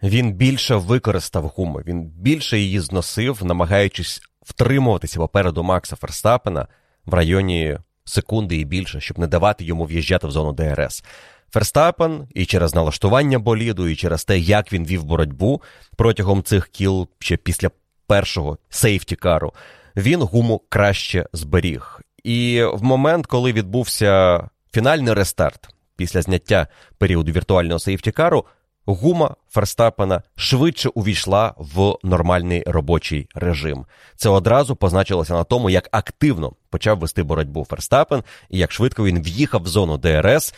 він більше використав гуму, він більше її зносив, намагаючись втримуватися попереду Макса Ферстапена в районі секунди і більше, щоб не давати йому в'їжджати в зону ДРС. Ферстапен і через налаштування боліду, і через те, як він вів боротьбу протягом цих кіл ще після першого сейфтікару, він гуму краще зберіг. І в момент, коли відбувся фінальний рестарт після зняття періоду віртуального сейфтікару, гума Ферстапена швидше увійшла в нормальний робочий режим. Це одразу позначилося на тому, як активно почав вести боротьбу Ферстапен і як швидко він в'їхав в зону ДРС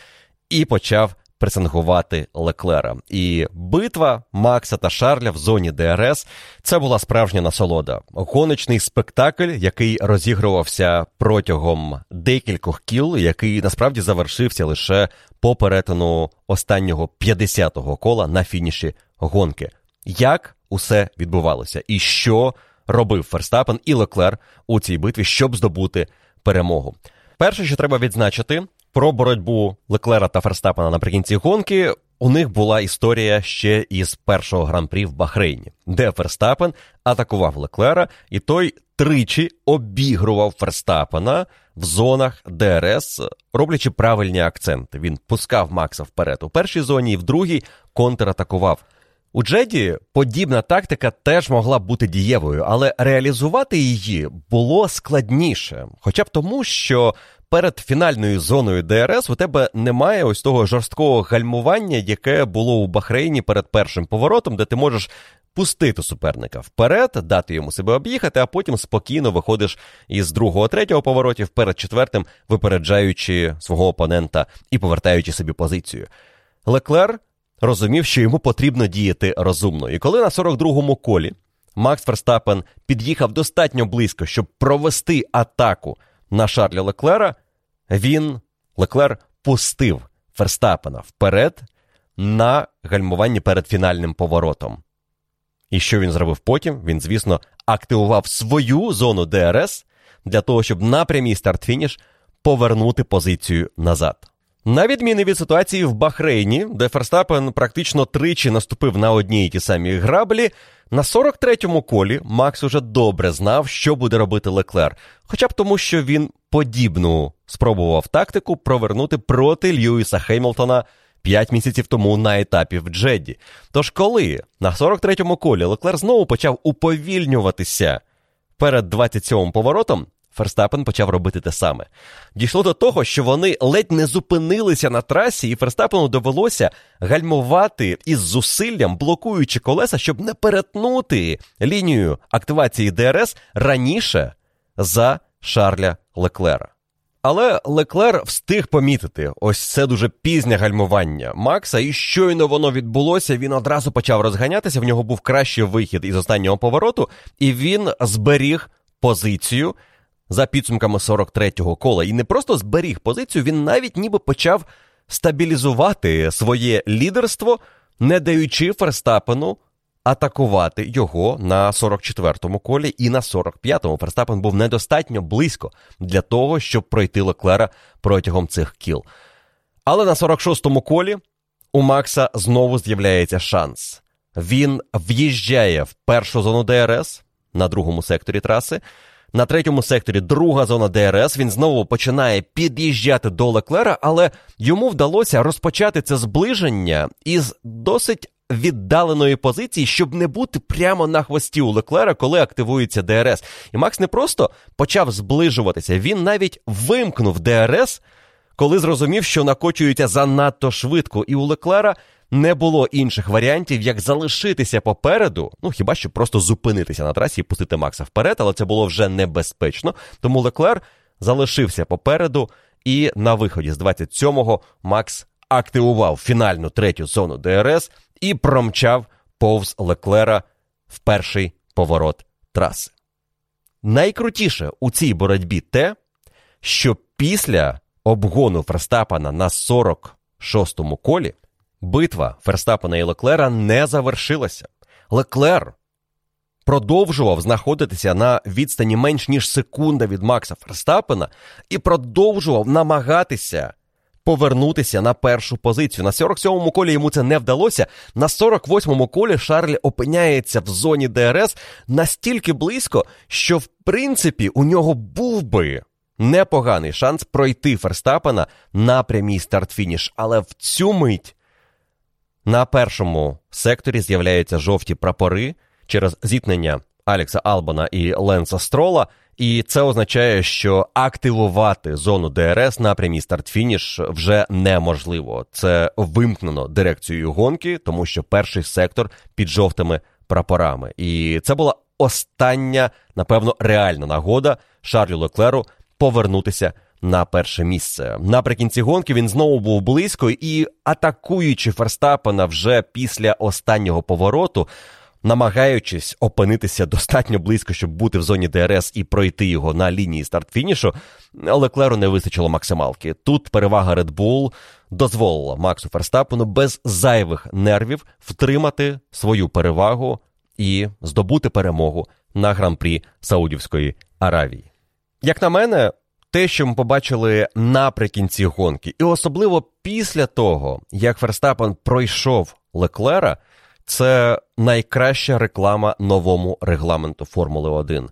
і почав пресингувати Леклера. І битва Макса та Шарля в зоні ДРС це була справжня насолода. Гоночний спектакль, який розігрувався протягом декількох кіл, який насправді завершився лише по перетину останнього 50-го кола на фініші гонки. Як усе відбувалося, і що робив Ферстапен і Леклер у цій битві, щоб здобути перемогу? Перше, що треба відзначити, про боротьбу Леклера та Ферстапена наприкінці гонки. У них була історія ще із першого гран-прі в Бахрейні, де Ферстапен атакував Леклера, і той тричі обігрував Ферстапена в зонах ДРС, роблячи правильні акценти. Він пускав Макса вперед у першій зоні, і в другій контратакував. У Джеді подібна тактика теж могла бути дієвою, але реалізувати її було складніше, хоча б тому, що перед фінальною зоною ДРС у тебе немає ось того жорсткого гальмування, яке було у Бахрейні перед першим поворотом, де ти можеш пустити суперника вперед, дати йому себе об'їхати, а потім спокійно виходиш із другого, третього поворотів перед четвертим, випереджаючи свого опонента і повертаючи собі позицію. Леклер розумів, що йому потрібно діяти розумно. І коли на 42-му колі Макс Ферстапен під'їхав достатньо близько, щоб провести атаку на Шарля Леклера, він, Леклер, пустив Ферстапена вперед на гальмуванні перед фінальним поворотом. І що він зробив потім? Він, звісно, активував свою зону ДРС для того, щоб на прямій старт-фініш повернути позицію назад. На відміну від ситуації в Бахрейні, де Ферстапен практично тричі наступив на одні й ті самі граблі, на 43-му колі Макс уже добре знав, що буде робити Леклер, хоча б тому, що він подібну спробував тактику провернути проти Льюіса Хеймлтона 5 місяців тому на етапі в Джедді. Тож, коли на 43-му колі Леклер знову почав уповільнюватися перед 27-м поворотом, Ферстапен почав робити те саме. Дійшло до того, що вони ледь не зупинилися на трасі, і Ферстапену довелося гальмувати із зусиллям, блокуючи колеса, щоб не перетнути лінію активації ДРС раніше за Шарля Леклера. Але Леклер встиг помітити ось це дуже пізнє гальмування Макса, і щойно воно відбулося, він одразу почав розганятися. В нього був кращий вихід із останнього повороту, і він зберіг позицію за підсумками 43-го кола. І не просто зберіг позицію, він навіть ніби почав стабілізувати своє лідерство, не даючи Ферстапену атакувати його на 44-му колі і на 45-му. Ферстапен був недостатньо близько для того, щоб пройти Леклера протягом цих кіл. Але на 46-му колі у Макса знову з'являється шанс. Він в'їжджає в першу зону ДРС на другому секторі траси. На третьому секторі друга зона ДРС. Він знову починає під'їжджати до Леклера, але йому вдалося розпочати це зближення із досить віддаленої позиції, щоб не бути прямо на хвості у Леклера, коли активується ДРС. І Макс не просто почав зближуватися, він навіть вимкнув ДРС. коли зрозумів, що накочується занадто швидко, і у Леклера не було інших варіантів, як залишитися попереду, ну хіба що просто зупинитися на трасі і пустити Макса вперед, але це було вже небезпечно. Тому Леклер залишився попереду, і на виході з 27-го Макс активував фінальну третю зону ДРС і промчав повз Леклера в перший поворот траси. Найкрутіше у цій боротьбі те, що після обгону Ферстапана на 46-му колі битва Ферстапана і Леклера не завершилася. Леклер продовжував знаходитися на відстані менш ніж секунда від Макса Ферстапена і продовжував намагатися повернутися на першу позицію. На 47-му колі йому це не вдалося. На 48-му колі Шарль опиняється в зоні ДРС настільки близько, що в принципі у нього був би непоганий шанс пройти Ферстапена на прямій старт-фініш. Але в цю мить на першому секторі з'являються жовті прапори через зіткнення Алекса Албана і Ленса Строла. І це означає, що активувати зону ДРС на прямій старт-фініш вже неможливо. Це вимкнено дирекцією гонки, тому що перший сектор під жовтими прапорами. І це була остання, напевно, реальна нагода Шарлю Леклеру повернутися на перше місце. Наприкінці гонки він знову був близько і, атакуючи Ферстапена вже після останнього повороту, намагаючись опинитися достатньо близько, щоб бути в зоні ДРС і пройти його на лінії старт-фінішу, Леклеру не вистачило максималки. Тут перевага Red Bull дозволила Максу Ферстапену без зайвих нервів втримати свою перевагу і здобути перемогу на гран-прі Саудівської Аравії. Як на мене, те, що ми побачили наприкінці гонки, і особливо після того, як Ферстапен пройшов Леклера, це найкраща реклама новому регламенту Формули 1.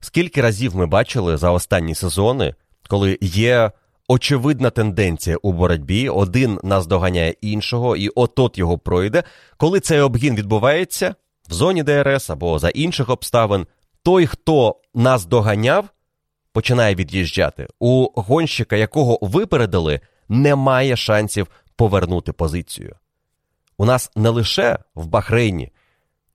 Скільки разів ми бачили за останні сезони, коли є очевидна тенденція у боротьбі, один наздоганяє іншого, і отот його пройде. Коли цей обгін відбувається в зоні ДРС або за інших обставин, той, хто нас доганяв, починає від'їжджати. У гонщика, якого випередили, немає шансів повернути позицію. У нас не лише в Бахрейні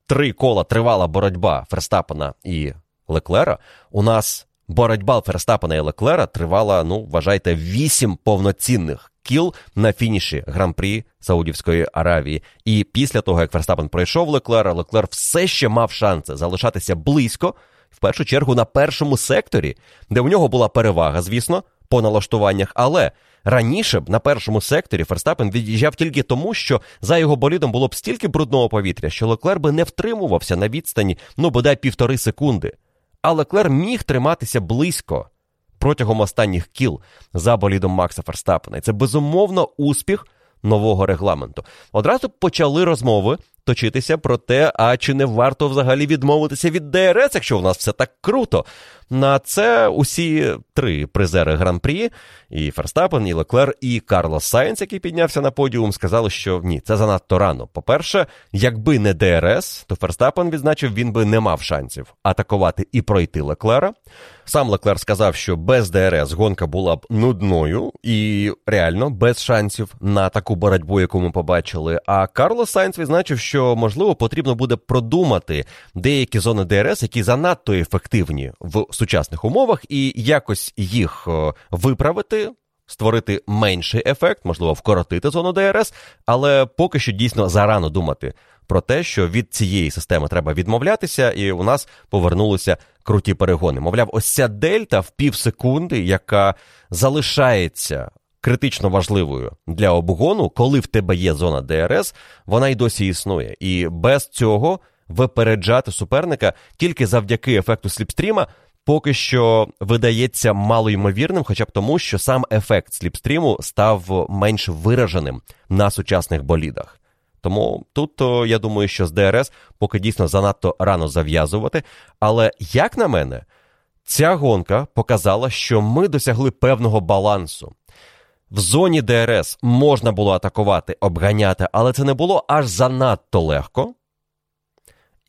три кола тривала боротьба Ферстапена і Леклера. У нас боротьба Ферстапена і Леклера тривала, ну, вважайте, вісім повноцінних кіл на фініші гран-прі Саудівської Аравії. І після того, як Ферстапен пройшов Леклера, Леклер все ще мав шанси залишатися близько, в першу чергу на першому секторі, де у нього була перевага, звісно, по налаштуваннях, але. Раніше б на першому секторі Ферстапен від'їжджав тільки тому, що за його болідом було б стільки брудного повітря, що Леклер би не втримувався на відстані, ну бодай півтори секунди. А Леклер міг триматися близько протягом останніх кіл за болідом Макса Ферстапена. І це безумовно успіх нового регламенту. Одразу почали розмови точитися про те, а чи не варто взагалі відмовитися від ДРС, якщо в нас все так круто. На це усі три призери гран-прі, і Ферстапен, і Леклер, і Карлос Сайнц, який піднявся на подіум, сказали, що ні, це занадто рано. По-перше, якби не ДРС, то Ферстапен відзначив, він би не мав шансів атакувати і пройти Леклера. Сам Леклер сказав, що без ДРС гонка була б нудною і реально без шансів на таку боротьбу, яку ми побачили. А Карлос Сайнц відзначив, що можливо потрібно буде продумати деякі зони ДРС, які занадто ефективні в сучасних умовах, і якось їх виправити. Створити менший ефект, можливо, вкоротити зону ДРС, але поки що дійсно зарано думати про те, що від цієї системи треба відмовлятися, і у нас повернулися круті перегони. Мовляв, ось ця дельта в пів секунди, яка залишається критично важливою для обгону, коли в тебе є зона ДРС, вона й досі існує. І без цього випереджати суперника тільки завдяки ефекту сліпстріма. Поки що видається малоймовірним, хоча б тому, що сам ефект сліпстріму став менш вираженим на сучасних болідах. Тому тут я думаю, що з ДРС поки дійсно занадто рано зав'язувати. Але, як на мене, ця гонка показала, що ми досягли певного балансу. В зоні ДРС можна було атакувати, обганяти, але це не було аж занадто легко.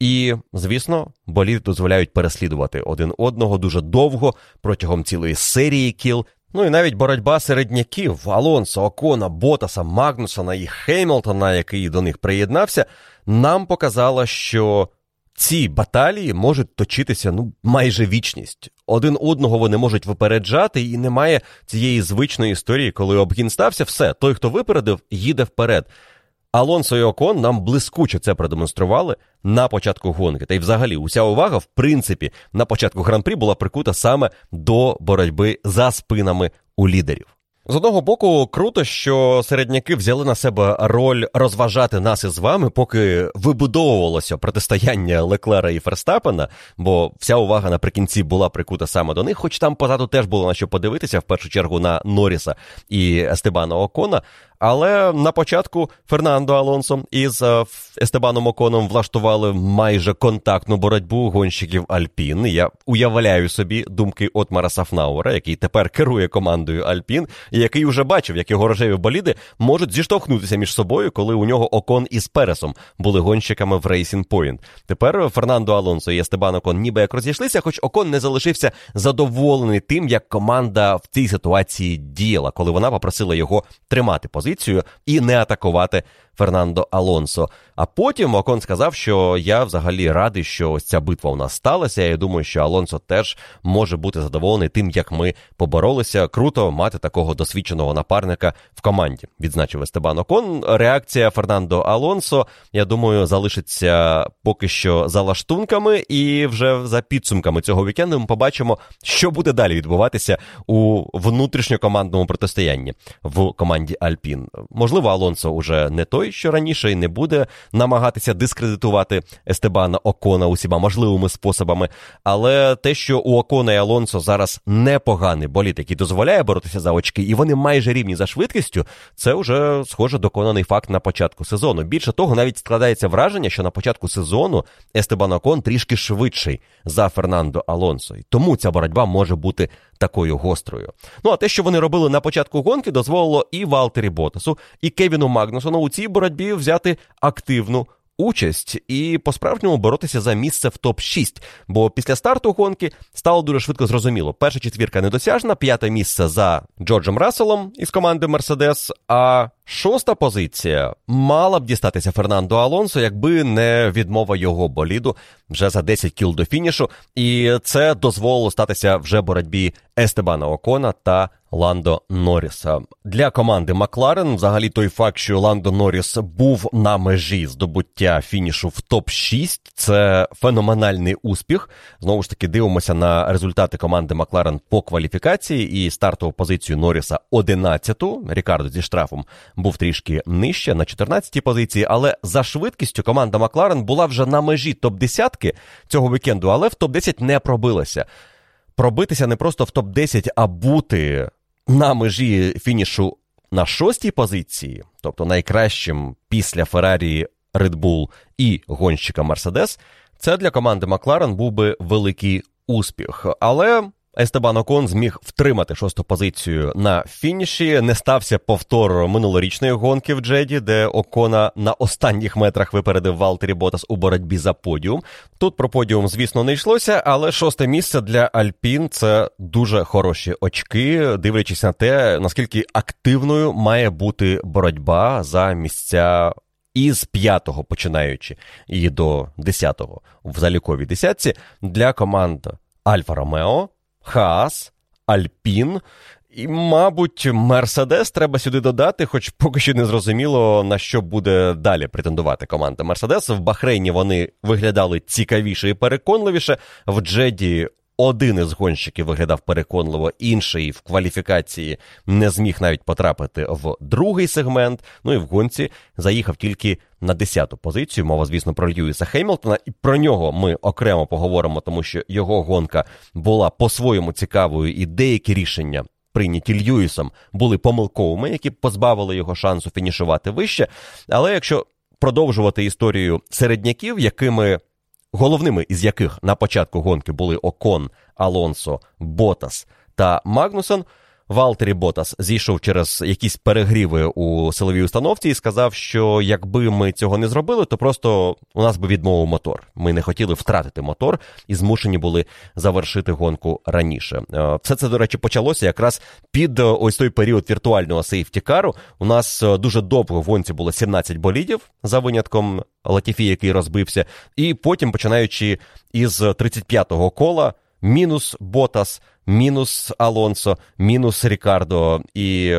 І, звісно, боліди дозволяють переслідувати один одного дуже довго протягом цілої серії кіл, Ну і навіть боротьба середняків Алонсо, Окона, Ботаса, Магнусона і Хеймлтона, який до них приєднався, нам показала, що ці баталії можуть точитися ну майже вічність. Один одного вони можуть випереджати, і немає цієї звичної історії, коли обгін стався, все, той, хто випередив, їде вперед. Алонсо і Окон нам блискуче це продемонстрували на початку гонки. Та й взагалі уся увага, в принципі, на початку гран-прі була прикута саме до боротьби за спинами у лідерів. З одного боку, круто, що середняки взяли на себе роль розважати нас із вами, поки вибудовувалося протистояння Леклера і Ферстапена, бо вся увага наприкінці була прикута саме до них, хоч там позаду теж було на що подивитися, в першу чергу на Норріса і Естебана Окона. Але на початку Фернандо Алонсо із е, Естебаном Оконом влаштували майже контактну боротьбу гонщиків Альпін. Я уявляю собі думки Отмара Сафнауера, який тепер керує командою Альпін, і який вже бачив, як його рожеві боліди можуть зіштовхнутися між собою, коли у нього Окон із Пересом були гонщиками в Racing Point. Тепер Фернандо Алонсо і Естебан Окон ніби як розійшлися, хоч Окон не залишився задоволений тим, як команда в цій ситуації діяла, коли вона попросила його тримати позицію позицію і не атакувати Фернандо Алонсо. А потім Окон сказав, що я взагалі радий, що ось ця битва у нас сталася. Я думаю, що Алонсо теж може бути задоволений тим, як ми поборолися. Круто мати такого досвідченого напарника в команді. Відзначив Естебан Окон. Реакція Фернандо Алонсо, я думаю, залишиться поки що за лаштунками, і вже за підсумками цього вікенду ми побачимо, що буде далі відбуватися у внутрішньокомандному протистоянні в команді Альпін. Можливо, Алонсо уже не той той, що раніше й не буде намагатися дискредитувати Естебана Окона усіма можливими способами. Але те, що у Окона і Алонсо зараз непоганий боліт, який дозволяє боротися за очки, і вони майже рівні за швидкістю, це вже схоже доконаний факт на початку сезону. Більше того, навіть складається враження, що на початку сезону Естебан Окон трішки швидший за Фернандо Алонсо. І тому ця боротьба може бути такою гострою. Ну а те, що вони робили на початку гонки, дозволило і Валтері Ботасу, і Кевіну Магнусону у цій боротьбі взяти активну участь і по-справжньому боротися за місце в топ-6. Бо після старту гонки стало дуже швидко зрозуміло. Перша четвірка недосяжна, п'яте місце за Джорджем Расселом із команди Мерседес. А шоста позиція мала б дістатися Фернандо Алонсо, якби не відмова його боліду вже за 10 кіл до фінішу. І це дозволило статися вже боротьбі Естебана Окона та Ландо Норріса. Для команди Макларен, взагалі, той факт, що Ландо Норріс був на межі здобуття фінішу в топ-6, це феноменальний успіх. Знову ж таки, дивимося на результати команди Макларен по кваліфікації і стартову позицію Норріса 11-ту. Рікардо зі штрафом був трішки нижче на 14-й позиції, але за швидкістю команда Макларен була вже на межі топ-10 цього вікенду, але в топ-10 не пробилася. Пробитися не просто в топ-10, а бути на межі фінішу на шостій позиції, тобто найкращим після Феррарі Bull і гонщика Мерседес, це для команди Макларен був би великий успіх. Але Естебан Окон зміг втримати шосту позицію на фініші. Не стався повтор минулорічної гонки в Джеді, де Окона на останніх метрах випередив Валтері Ботас у боротьбі за подіум. Тут про подіум, звісно, не йшлося, але шосте місце для Альпін це дуже хороші очки, дивлячись на те, наскільки активною має бути боротьба за місця. Із п'ятого починаючи і до десятого в заліковій десятці для команд Альфа Ромео, Хаас, Альпін. І, мабуть, Мерседес треба сюди додати, хоч поки що не зрозуміло, на що буде далі претендувати команда Мерседес. В Бахрейні вони виглядали цікавіше і переконливіше. В Джеді один із гонщиків виглядав переконливо, інший в кваліфікації не зміг навіть потрапити в другий сегмент. Ну і в гонці заїхав тільки на 10-ту позицію. Мова, звісно, про Льюіса Хеймлтона, і про нього ми окремо поговоримо, тому що його гонка була по-своєму цікавою, і деякі рішення. Прийняті Льюісом були помилковими, які позбавили його шансу фінішувати вище. Але якщо продовжувати історію середняків, якими головними із яких на початку гонки були Окон, Алонсо, Ботас та Магнусон, Валтері Ботас зійшов через якісь перегріви у силовій установці і сказав, що якби ми цього не зробили, то просто у нас би відмовив мотор. Ми не хотіли втратити мотор і змушені були завершити гонку раніше. Е, все це, до речі, почалося якраз під е, ось той період віртуального сейфтікару. У нас е, дуже довго в гонці було 17 болідів за винятком Латіфі, який розбився, і потім, починаючи із 35-го кола, мінус Ботас мінус Алонсо, мінус Рікардо. І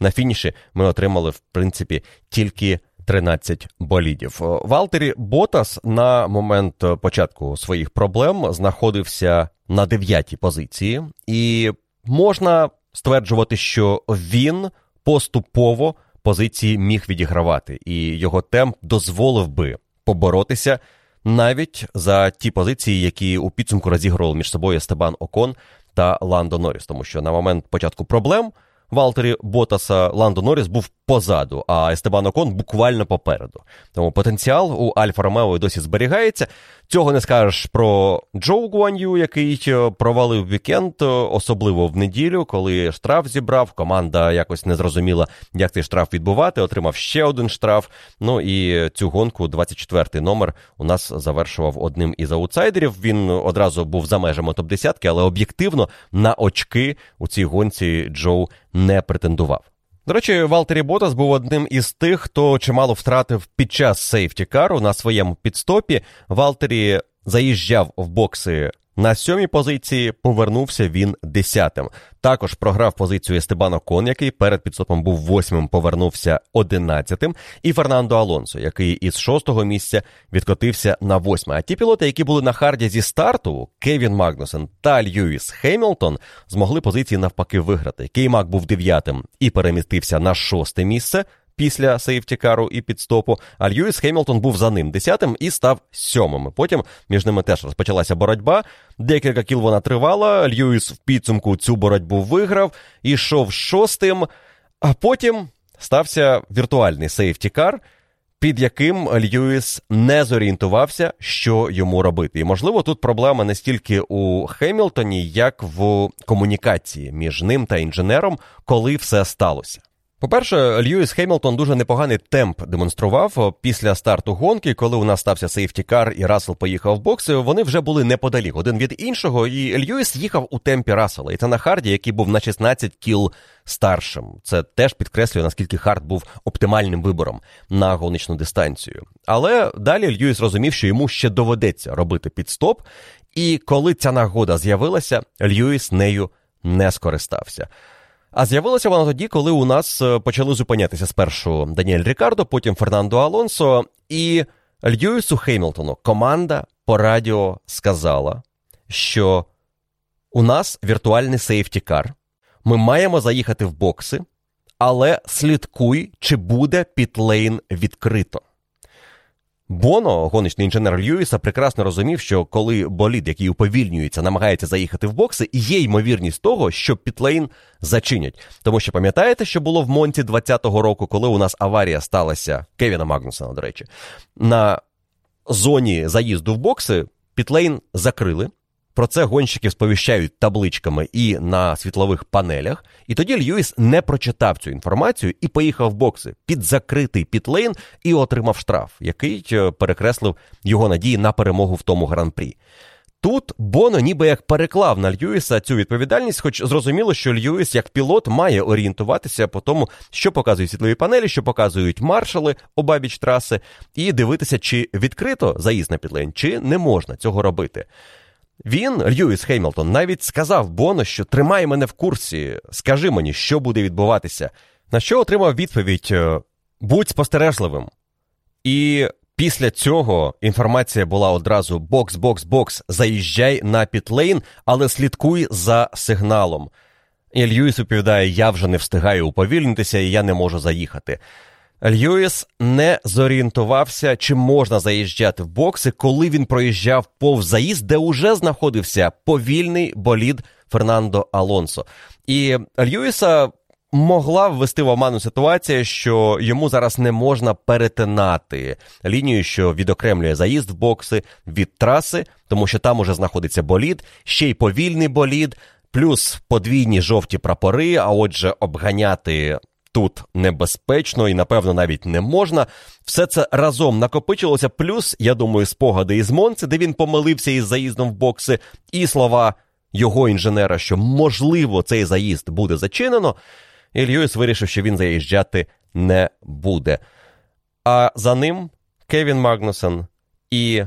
на фініші ми отримали, в принципі, тільки 13 болідів. Валтері Ботас на момент початку своїх проблем знаходився на дев'ятій позиції, і можна стверджувати, що він поступово позиції міг відігравати, і його темп дозволив би поборотися навіть за ті позиції, які у підсумку розігрували між собою Стебан Окон та Ландо Норріс, тому що на момент початку проблем Валтері Ботаса Ландо Норріс був позаду, а Естебан Окон буквально попереду. Тому потенціал у Альфа Ромео досі зберігається. Цього не скажеш про Джоу Гуан'ю, який е, провалив вікенд, е, особливо в неділю, коли штраф зібрав. Команда якось не зрозуміла, як цей штраф відбувати. Отримав ще один штраф. Ну і цю гонку, 24-й номер, у нас завершував одним із аутсайдерів. Він одразу був за межами топ-10, але об'єктивно на очки у цій гонці Джоу не претендував. До речі, Валтері Ботас був одним із тих, хто чимало втратив під час сейфтікару на своєму підстопі. Валтері заїжджав в бокси на сьомій позиції повернувся він десятим. Також програв позицію Естебан Окон, який перед підстопом був восьмим, повернувся одинадцятим. І Фернандо Алонсо, який із шостого місця відкотився на восьме. А ті пілоти, які були на харді зі старту, Кевін Магнусен та Льюіс Хеймлтон, змогли позиції навпаки виграти. Кей-Маг був дев'ятим і перемістився на шосте місце після сейфтікару і пітстопу. А Льюіс Хемілтон був за ним десятим і став сьомим. Потім між ними теж розпочалася боротьба. Декілька кіл вона тривала. Льюіс в підсумку цю боротьбу виграв, ішов шостим, а потім стався віртуальний сейфтікар. Під яким Льюіс не зорієнтувався, що йому робити. І можливо, тут проблема не стільки у Хемілтоні, як в комунікації між ним та інженером, коли все сталося. По-перше, Льюіс Хеймлтон дуже непоганий темп демонстрував після старту гонки, коли у нас стався сейфтікар і Рассел поїхав в бокси. Вони вже були неподалік один від іншого, і Льюіс їхав у темпі Рассела. І це на Харді, який був на 16 кіл старшим. Це теж підкреслює, наскільки Хард був оптимальним вибором на гоночну дистанцію. Але далі Льюіс розумів, що йому ще доведеться робити пітстоп. І коли ця нагода з'явилася, Льюіс нею не скористався. А з'явилася вона тоді, коли у нас е, почали зупинятися спершу Даніель Рікардо, потім Фернандо Алонсо і Льюісу Хеймлтону. Команда по радіо сказала, що у нас віртуальний сейфтікар. Ми маємо заїхати в бокси, але слідкуй, чи буде пітлейн відкрито. Боно, гоночний інженер Льюіса, прекрасно розумів, що коли болід, який уповільнюється, намагається заїхати в бокси, є ймовірність того, що Пітлейн зачинять. Тому що пам'ятаєте, що було в Монті 20-го року, коли у нас аварія сталася Кевіна Магнусона, до речі, на зоні заїзду в бокси Пітлейн закрили. Про це гонщики сповіщають табличками і на світлових панелях. І тоді Льюіс не прочитав цю інформацію і поїхав в бокси під закритий пітлейн і отримав штраф, який е, перекреслив його надії на перемогу в тому гран-прі. Тут Боно ніби як переклав на Льюіса цю відповідальність, хоч зрозуміло, що Льюіс як пілот має орієнтуватися по тому, що показують світлові панелі, що показують маршали обабіч траси, і дивитися, чи відкрито заїзд на підлейн, чи не можна цього робити. Він, Льюіс Хеймлтон, навіть сказав Боно, що тримай мене в курсі, скажи мені, що буде відбуватися. На що отримав відповідь: «Е, будь спостережливим. І після цього інформація була одразу бокс, бокс, бокс, заїжджай на пітлейн, але слідкуй за сигналом. І Льюіс відповідає: я вже не встигаю уповільнитися, і я не можу заїхати. Льюіс не зорієнтувався, чи можна заїжджати в бокси, коли він проїжджав повз заїзд, де уже знаходився повільний болід Фернандо Алонсо. І Льюіса могла ввести в оману ситуація, що йому зараз не можна перетинати лінію, що відокремлює заїзд в бокси від траси, тому що там уже знаходиться болід, ще й повільний болід. плюс подвійні жовті прапори, а отже, обганяти. Тут небезпечно і, напевно, навіть не можна. Все це разом накопичилося. Плюс, я думаю, спогади із Монци, де він помилився із заїздом в бокси, і слова його інженера, що можливо цей заїзд буде зачинено. І Льюіс вирішив, що він заїжджати не буде. А за ним Кевін Магнусен і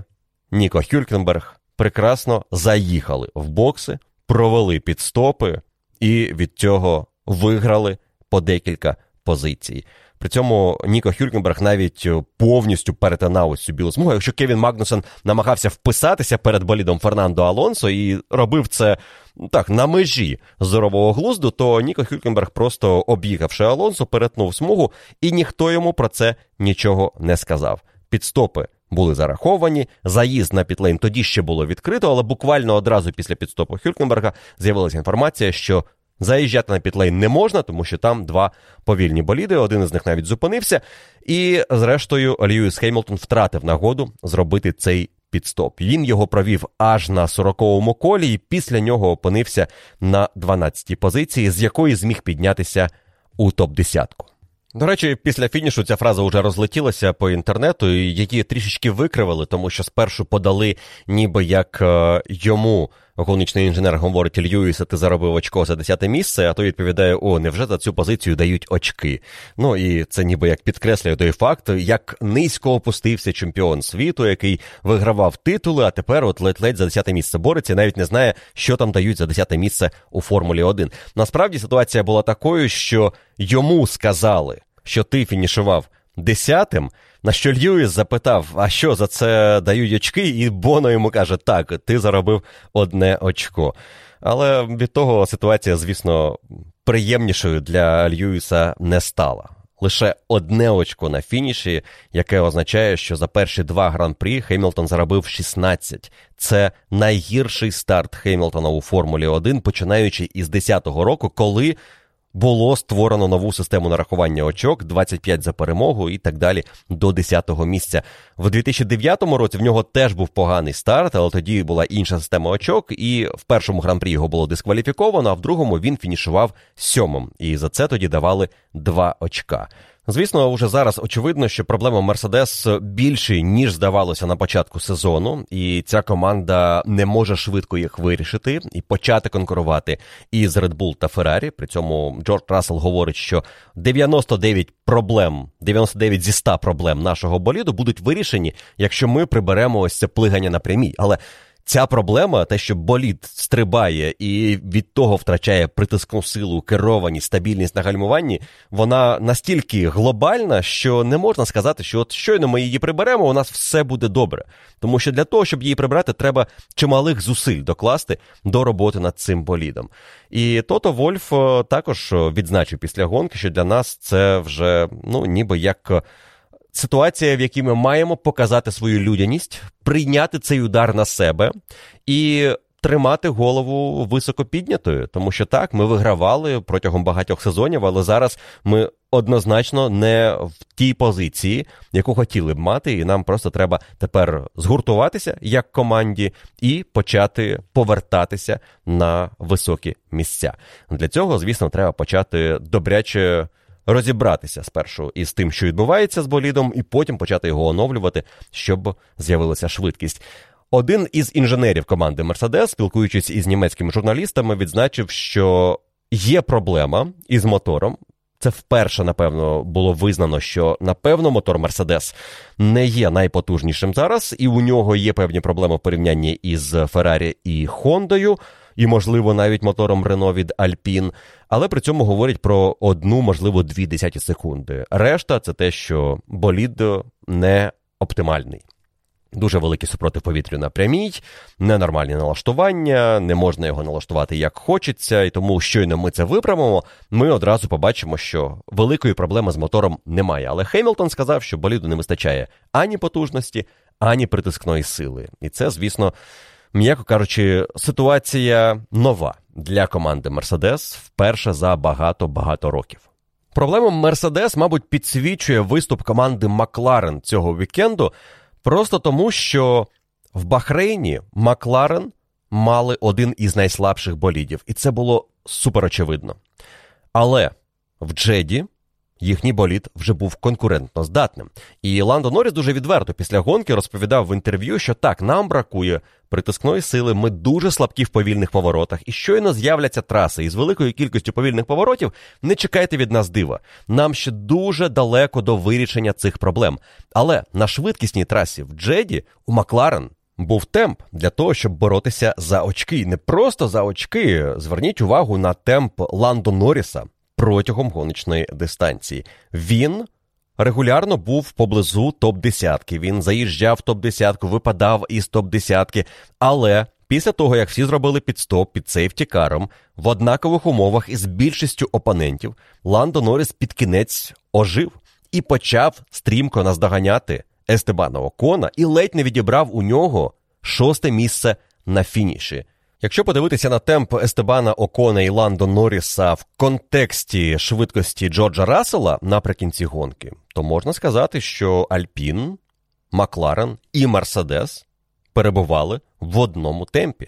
Ніко Хюлькенберг прекрасно заїхали в бокси, провели підстопи і від цього виграли по декілька позицій. При цьому Ніко Хюлькенберг навіть повністю перетинав ось цю білу смугу. Якщо Кевін Магнусен намагався вписатися перед болідом Фернандо Алонсо і робив це ну, так на межі здорового глузду, то Ніко Хюлькенберг просто об'їхавши Алонсо, перетнув смугу, і ніхто йому про це нічого не сказав. Підстопи були зараховані, заїзд на Пітлейн тоді ще було відкрито, але буквально одразу після підстопу Хюлькенберга з'явилася інформація, що заїжджати на Пітлейн не можна, тому що там два повільні боліди, один із них навіть зупинився. І, зрештою, Льюіс Хеймлтон втратив нагоду зробити цей підстоп. Він його провів аж на 40-му колі, і після нього опинився на 12-й позиції, з якої зміг піднятися у топ-10. До речі, після фінішу ця фраза вже розлетілася по інтернету, і її трішечки викривали, тому що спершу подали, ніби як е, йому гоночний інженер говорить Льюіса, ти заробив очко за 10 місце, а той відповідає: О, невже за цю позицію дають очки? Ну і це ніби як підкреслює той факт, як низько опустився чемпіон світу, який вигравав титули, а тепер от ледь-ледь за 10 місце бореться, і навіть не знає, що там дають за 10 місце у Формулі 1. Насправді ситуація була такою, що йому сказали, що ти фінішував десятим. На що Льюіс запитав, а що за це дають очки, і Боно йому каже, так, ти заробив одне очко. Але від того ситуація, звісно, приємнішою для Льюіса не стала. Лише одне очко на фініші, яке означає, що за перші два гран-прі Хеймлтон заробив 16. Це найгірший старт Хеймлтона у Формулі 1, починаючи із 10-го року, коли було створено нову систему нарахування очок, 25 за перемогу і так далі до 10-го місця. В 2009 році в нього теж був поганий старт, але тоді була інша система очок, і в першому гран-прі його було дискваліфіковано, а в другому він фінішував сьомим. І за це тоді давали 2 очка. Звісно, вже зараз очевидно, що проблема Мерседес більші, ніж здавалося на початку сезону, і ця команда не може швидко їх вирішити і почати конкурувати із Red Bull та Ferrari. При цьому Джордж Рассел говорить, що 99 проблем, 99 зі 100 проблем нашого боліду будуть вирішені, якщо ми приберемо ось це плигання на прямій. Але Ця проблема, те, що болід стрибає і від того втрачає притискну силу, керованість, стабільність на гальмуванні, вона настільки глобальна, що не можна сказати, що от щойно ми її приберемо, у нас все буде добре. Тому що для того, щоб її прибрати, треба чималих зусиль докласти до роботи над цим болідом. І Тото Вольф е, також відзначив після гонки, що для нас це вже ну ніби як ситуація, в якій ми маємо показати свою людяність, прийняти цей удар на себе і тримати голову високо піднятою. Тому що так, ми вигравали протягом багатьох сезонів, але зараз ми однозначно не в тій позиції, яку хотіли б мати, і нам просто треба тепер згуртуватися як команді і почати повертатися на високі місця. Для цього, звісно, треба почати добряче розібратися спершу із тим, що відбувається з болідом, і потім почати його оновлювати, щоб з'явилася швидкість. Один із інженерів команди Мерседес, спілкуючись із німецькими журналістами, відзначив, що є проблема із мотором. Це вперше, напевно, було визнано, що напевно мотор Мерседес не є найпотужнішим зараз, і у нього є певні проблеми в порівнянні із Феррарі і Хондою і, можливо, навіть мотором Рено від Alpine, але при цьому говорять про одну, можливо, дві десяті секунди. Решта це те, що болід не оптимальний. Дуже великий супротив повітрю на прямій, ненормальні налаштування, не можна його налаштувати як хочеться, і тому щойно ми це виправимо, ми одразу побачимо, що великої проблеми з мотором немає. Але Хеймлтон сказав, що боліду не вистачає ані потужності, ані притискної сили. І це, звісно, м'яко кажучи, ситуація нова для команди Мерседес вперше за багато-багато років. Проблему Мерседес, мабуть, підсвічує виступ команди Макларен цього вікенду, просто тому, що в Бахрейні Макларен мали один із найслабших болідів, і це було супер очевидно. Але в Джеді їхній болід вже був конкурентно здатним. І Ландо Норріс дуже відверто після гонки розповідав в інтерв'ю, що так, нам бракує притискної сили, ми дуже слабкі в повільних поворотах, і щойно з'являться траси із великою кількістю повільних поворотів, не чекайте від нас дива. Нам ще дуже далеко до вирішення цих проблем. Але на швидкісній трасі в Джеді у Макларен. Був темп для того, щоб боротися за очки. Не просто за очки. Зверніть увагу на темп Ландо Норріса протягом гоночної дистанції. Він регулярно був поблизу топ-10. Він заїжджав в топ-10, випадав із топ-10, але. Після того, як всі зробили підстоп під сейфтікаром, в однакових умовах із більшістю опонентів, Ландо Норріс під кінець ожив і почав стрімко наздоганяти Естебана Окона і ледь не відібрав у нього шосте місце на фініші. Якщо подивитися на темп Естебана Окона і Ландо Норріса в контексті швидкості Джорджа Рассела наприкінці гонки, то можна сказати, що Альпін, Макларен і Мерседес перебували в одному темпі.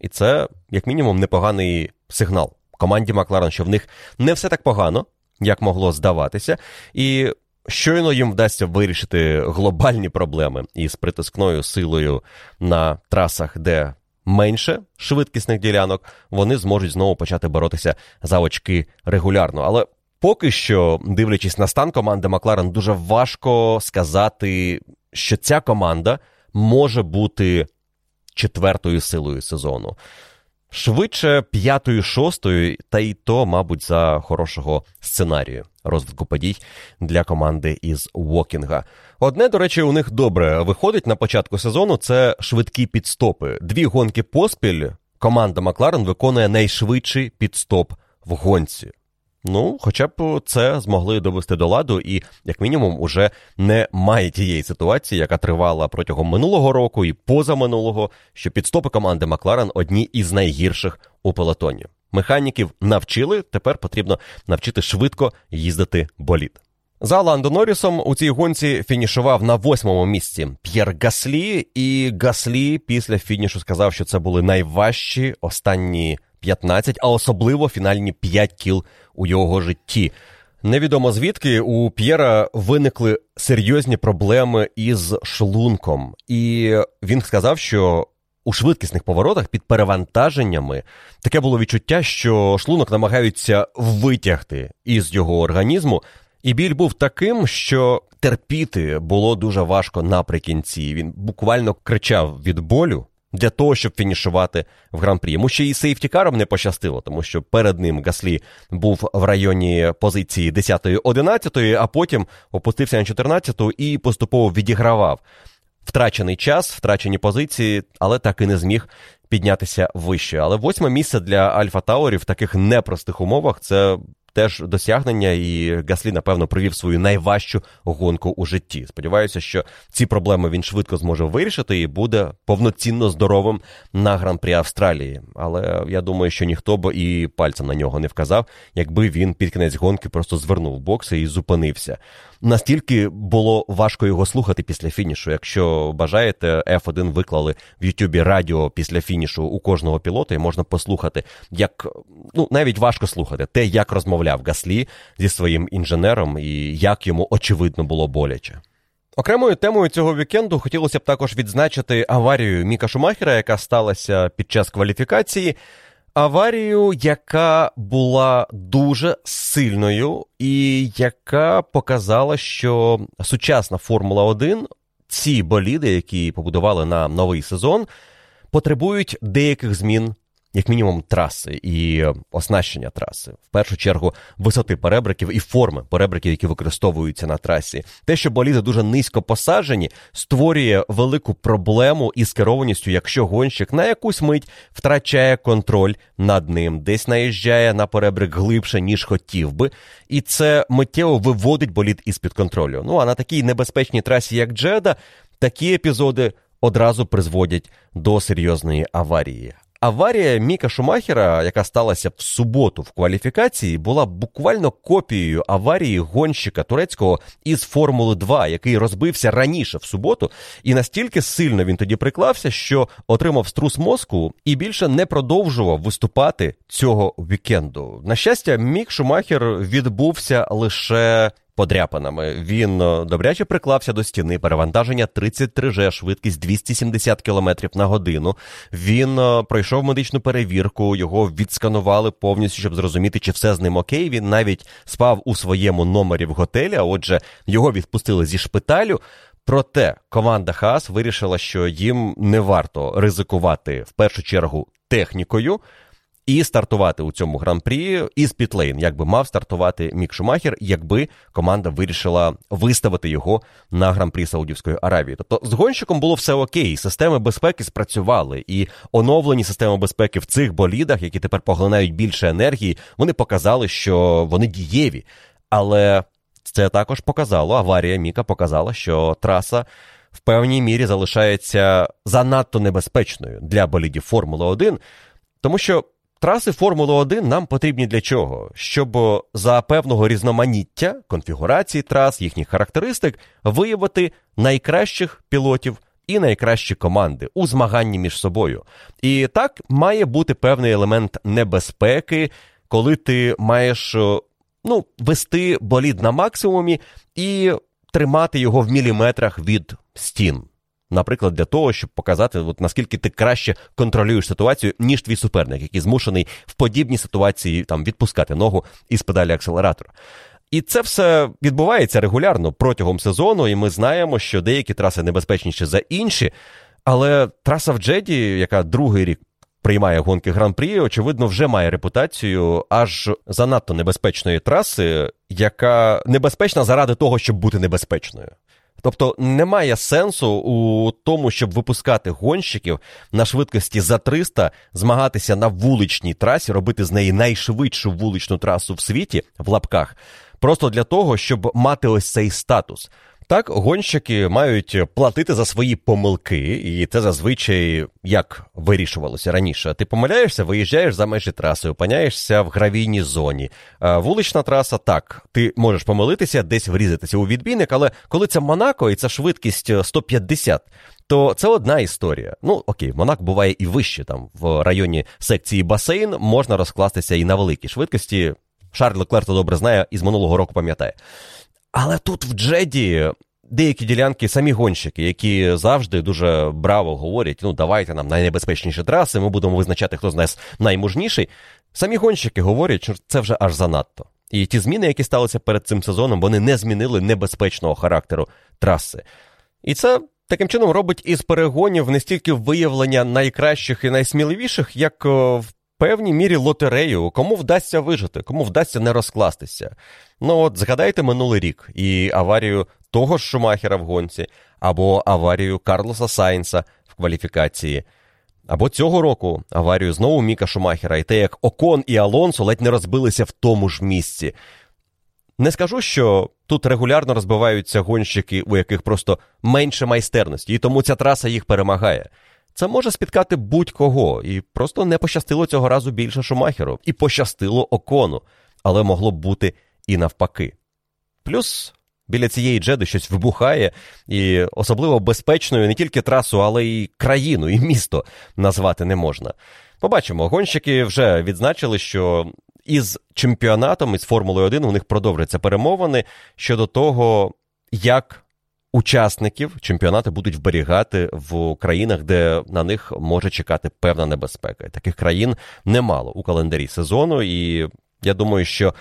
І це, як мінімум, непоганий сигнал команді Макларен, що в них не все так погано, як могло здаватися. І щойно їм вдасться вирішити глобальні проблеми із притискною силою на трасах, де менше швидкісних ділянок, вони зможуть знову почати боротися за очки регулярно. Але поки що, дивлячись на стан команди Макларен, дуже важко сказати, що ця команда може бути четвертою силою сезону. Швидше п'ятою, шостою, та й то, мабуть, за хорошого сценарію розвитку подій для команди із Вокінга. Одне, до речі, у них добре виходить на початку сезону. Це швидкі підстопи. Дві гонки поспіль команда Макларен виконує найшвидший підстоп в гонці. Ну, хоча б це змогли довести до ладу, і, як мінімум, уже не має тієї ситуації, яка тривала протягом минулого року і позаминулого, що підстопи команди Макларен одні із найгірших у пелотоні. Механіків навчили, тепер потрібно навчити швидко їздити болід. За Ландо Норрісом у цій гонці фінішував на восьмому місці П'єр Гаслі, і Гаслі після фінішу сказав, що це були найважчі останні 15, а особливо фінальні 5 кіл у його житті. Невідомо звідки у П'єра виникли серйозні проблеми із шлунком, і він сказав, що у швидкісних поворотах під перевантаженнями таке було відчуття, що шлунок намагаються витягти із його організму, і біль був таким, що терпіти було дуже важко наприкінці. Він буквально кричав від болю для того, щоб фінішувати в гран-прі. Йому ще і сейфтікаром не пощастило, тому що перед ним Гаслі був в районі позиції 10-11, а потім опустився на 14 і поступово відігравав втрачений час, втрачені позиції, але так і не зміг піднятися вище. Але восьме місце для Альфа Таурі в таких непростих умовах це теж досягнення, і Гаслі, напевно, провів свою найважчу гонку у житті. Сподіваюся, що ці проблеми він швидко зможе вирішити і буде повноцінно здоровим на гран-прі Австралії. Але я думаю, що ніхто б і пальцем на нього не вказав, якби він під кінець гонки просто звернув бокси і зупинився. Настільки було важко його слухати після фінішу. Якщо бажаєте, F1 виклали в Ютубі радіо після фінішу у кожного пілота, і можна послухати, як ну навіть важко слухати те, як розмовляв Гаслі зі своїм інженером і як йому очевидно було боляче. Окремою темою цього вікенду хотілося б також відзначити аварію Міка Шумахера, яка сталася під час кваліфікації. Аварію, яка була дуже сильною, і яка показала, що сучасна Формула 1, ці боліди, які побудували на новий сезон, потребують деяких змін як мінімум, траси і оснащення траси, в першу чергу, висоти перебриків і форми перебриків, які використовуються на трасі. Те, що боліди дуже низько посаджені, створює велику проблему із керованістю, якщо гонщик на якусь мить втрачає контроль над ним, десь наїжджає на перебрик глибше, ніж хотів би, і це миттєво виводить болід із під контролю. Ну а на такій небезпечній трасі, як Джеда, такі епізоди одразу призводять до серйозної аварії. Аварія Міка Шумахера, яка сталася в суботу в кваліфікації, була буквально копією аварії гонщика турецького із Формули 2, який розбився раніше в суботу, і настільки сильно він тоді приклався, що отримав струс мозку і більше не продовжував виступати цього вікенду. На щастя, Мік Шумахер відбувся лише подряпинами. Він е, добряче приклався до стіни, перевантаження 33G, швидкість 270 км на годину. Він е, пройшов медичну перевірку, його відсканували повністю, щоб зрозуміти, чи все з ним okay. Він навіть спав у своєму номері в готелі. а Отже, його відпустили зі шпиталю. Проте команда Хас вирішила, що їм не варто ризикувати в першу чергу технікою і стартувати у цьому гран-прі із pit lane, якби мав стартувати Мік Шумахер, якби команда вирішила виставити його на гран-прі Саудівської Аравії. Тобто з гонщиком було все окей, системи безпеки спрацювали, і оновлені системи безпеки в цих болідах, які тепер поглинають більше енергії, вони показали, що вони дієві. Але це також показало, аварія Міка показала, що траса. В певній мірі залишається занадто небезпечною для болідів Формули 1, тому що Траси Формули 1 нам потрібні для чого? Щоб за певного різноманіття конфігурації трас, їхніх характеристик виявити найкращих пілотів і найкращі команди у змаганні між собою. І так має бути певний елемент небезпеки, коли ти маєш ну, вести болід на максимумі і тримати його в міліметрах від стін. Наприклад, для того, щоб показати, от наскільки ти краще контролюєш ситуацію, ніж твій суперник, який змушений в подібній ситуації там відпускати ногу із педалі акселератора. І це все відбувається регулярно протягом сезону, і ми знаємо, що деякі траси небезпечніші за інші. Але траса в Джеді, яка другий рік приймає гонки гран-прі, очевидно, вже має репутацію аж занадто небезпечної траси, яка небезпечна заради того, щоб бути небезпечною. Тобто немає сенсу у тому, щоб випускати гонщиків на швидкості за 300, змагатися на вуличній трасі, робити з неї найшвидшу вуличну трасу в світі в лапках, просто для того, щоб мати ось цей статус. Так, гонщики мають платити за свої помилки, і це зазвичай як вирішувалося раніше. Ти помиляєшся, виїжджаєш за межі траси, опиняєшся в гравійній зоні. Вулична траса так, ти можеш помилитися, десь врізатися у відбійник, але коли це Монако і це швидкість 150, то це одна історія. Ну окей, Монак буває і вище там в районі секції басейн можна розкластися і на великій швидкості. Шарль Леклер то добре знає і з минулого року пам'ятає. Але тут в Джеді деякі ділянки самі гонщики, які завжди дуже браво говорять: ну давайте нам найнебезпечніші траси, ми будемо визначати, хто з нас наймужніший. Самі гонщики говорять, що це вже аж занадто. І ті зміни, які сталися перед цим сезоном, вони не змінили небезпечного характеру траси. І це таким чином робить із перегонів не стільки виявлення найкращих і найсміливіших, як в певній мірі лотерею, кому вдасться вижити, кому вдасться не розкластися. Ну от згадайте минулий рік і аварію того ж Шумахера в гонці, або аварію Карлоса Сайнса в кваліфікації. Або цього року аварію знову Міка Шумахера, і те, як Окон і Алонсо ледь не розбилися в тому ж місці. Не скажу, що тут регулярно розбиваються гонщики, у яких просто менше майстерності, і тому ця траса їх перемагає. Це може спіткати будь-кого, і просто не пощастило цього разу більше Шумахеру, і пощастило окону, але могло б бути і навпаки. Плюс біля цієї джеди щось вибухає, і особливо безпечною не тільки трасу, але й країну, і місто назвати не можна. Побачимо, гонщики вже відзначили, що із чемпіонатом, із Формулою 1 у них продовжаться перемовини щодо того, як учасників чемпіонату будуть вберігати в країнах, де на них може чекати певна небезпека. Таких країн немало у календарі сезону, і я думаю, що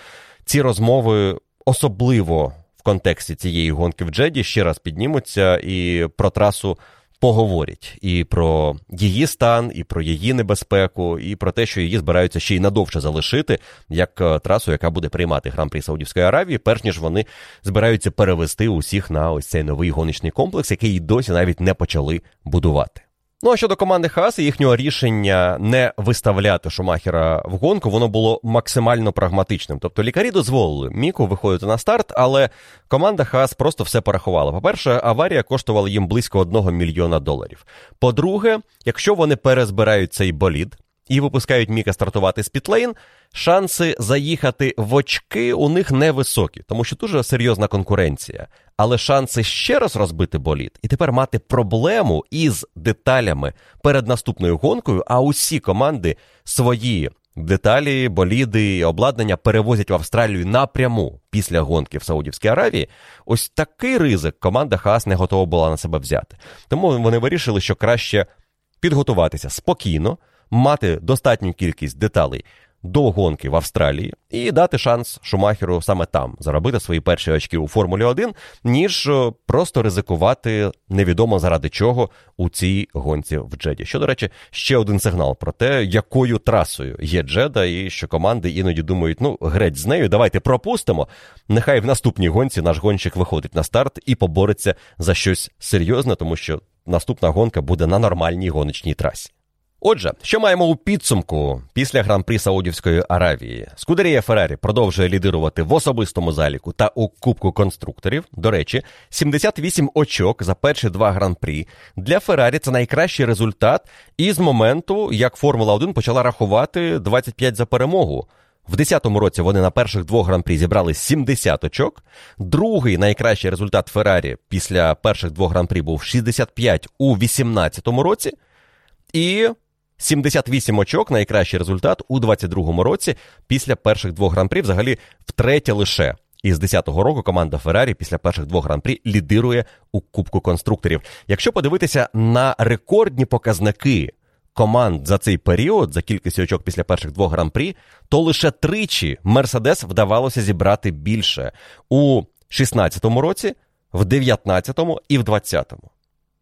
ці розмови особливо в контексті цієї гонки в Джеді ще раз піднімуться і про трасу поговорять і про її стан, і про її небезпеку, і про те, що її збираються ще й надовше залишити, як е, трасу, яка буде приймати гран-прі Саудівської Аравії, перш ніж вони збираються перевести усіх на ось цей новий гоночний комплекс, який досі навіть не почали будувати. Ну а щодо команди Хас і їхнього рішення не виставляти Шумахера в гонку, воно було максимально прагматичним. Тобто лікарі дозволили Міку виходити на старт, але команда Хас просто все порахувала. По-перше, аварія коштувала їм близько одного мільйона доларів. По-друге, якщо вони перезбирають цей болід, і випускають Міка стартувати з пітлейн, шанси заїхати в очки у них невисокі, тому що дуже серйозна конкуренція. Але шанси ще раз розбити боліт і тепер мати проблему із деталями перед наступною гонкою, а усі команди свої деталі, боліди і обладнання перевозять в Австралію напряму після гонки в Саудівській Аравії. Ось такий ризик команда Хас не готова була на себе взяти. Тому вони вирішили, що краще підготуватися спокійно, мати достатню кількість деталей до гонки в Австралії і дати шанс Шумахеру саме там заробити свої перші очки у Формулі 1, ніж е, просто ризикувати невідомо заради чого у цій гонці в Джеді. Що, до речі, ще один сигнал про те, якою трасою є Джеда, і що команди іноді думають, ну, греть з нею, давайте пропустимо. Нехай в наступній гонці наш гонщик виходить на старт і побореться за щось серйозне, тому що наступна гонка буде на нормальній гоночній трасі. Отже, що маємо у підсумку після гран-прі Саудівської Аравії? Скудерія Феррарі продовжує лідирувати в особистому заліку та у Кубку конструкторів. До речі, 78 очок за перші два гран-прі для Феррарі це найкращий результат із моменту, як Формула 1 почала рахувати 25 за перемогу. В 10-му році вони на перших двох гран-прі зібрали 70 очок. Другий найкращий результат Феррарі після перших двох гран-прі був 65 у 18-му році. І 78 очок найкращий результат у 22-му році після перших двох гран-прі. Взагалі, втретє лише із 10-го року команда Феррарі після перших двох гран-прі лідирує у Кубку конструкторів. Якщо подивитися на рекордні показники команд за цей період, за кількістю очок після перших двох гран-прі, то лише тричі Мерседес вдавалося зібрати більше у 16-му році, в 19-му і в 20-му.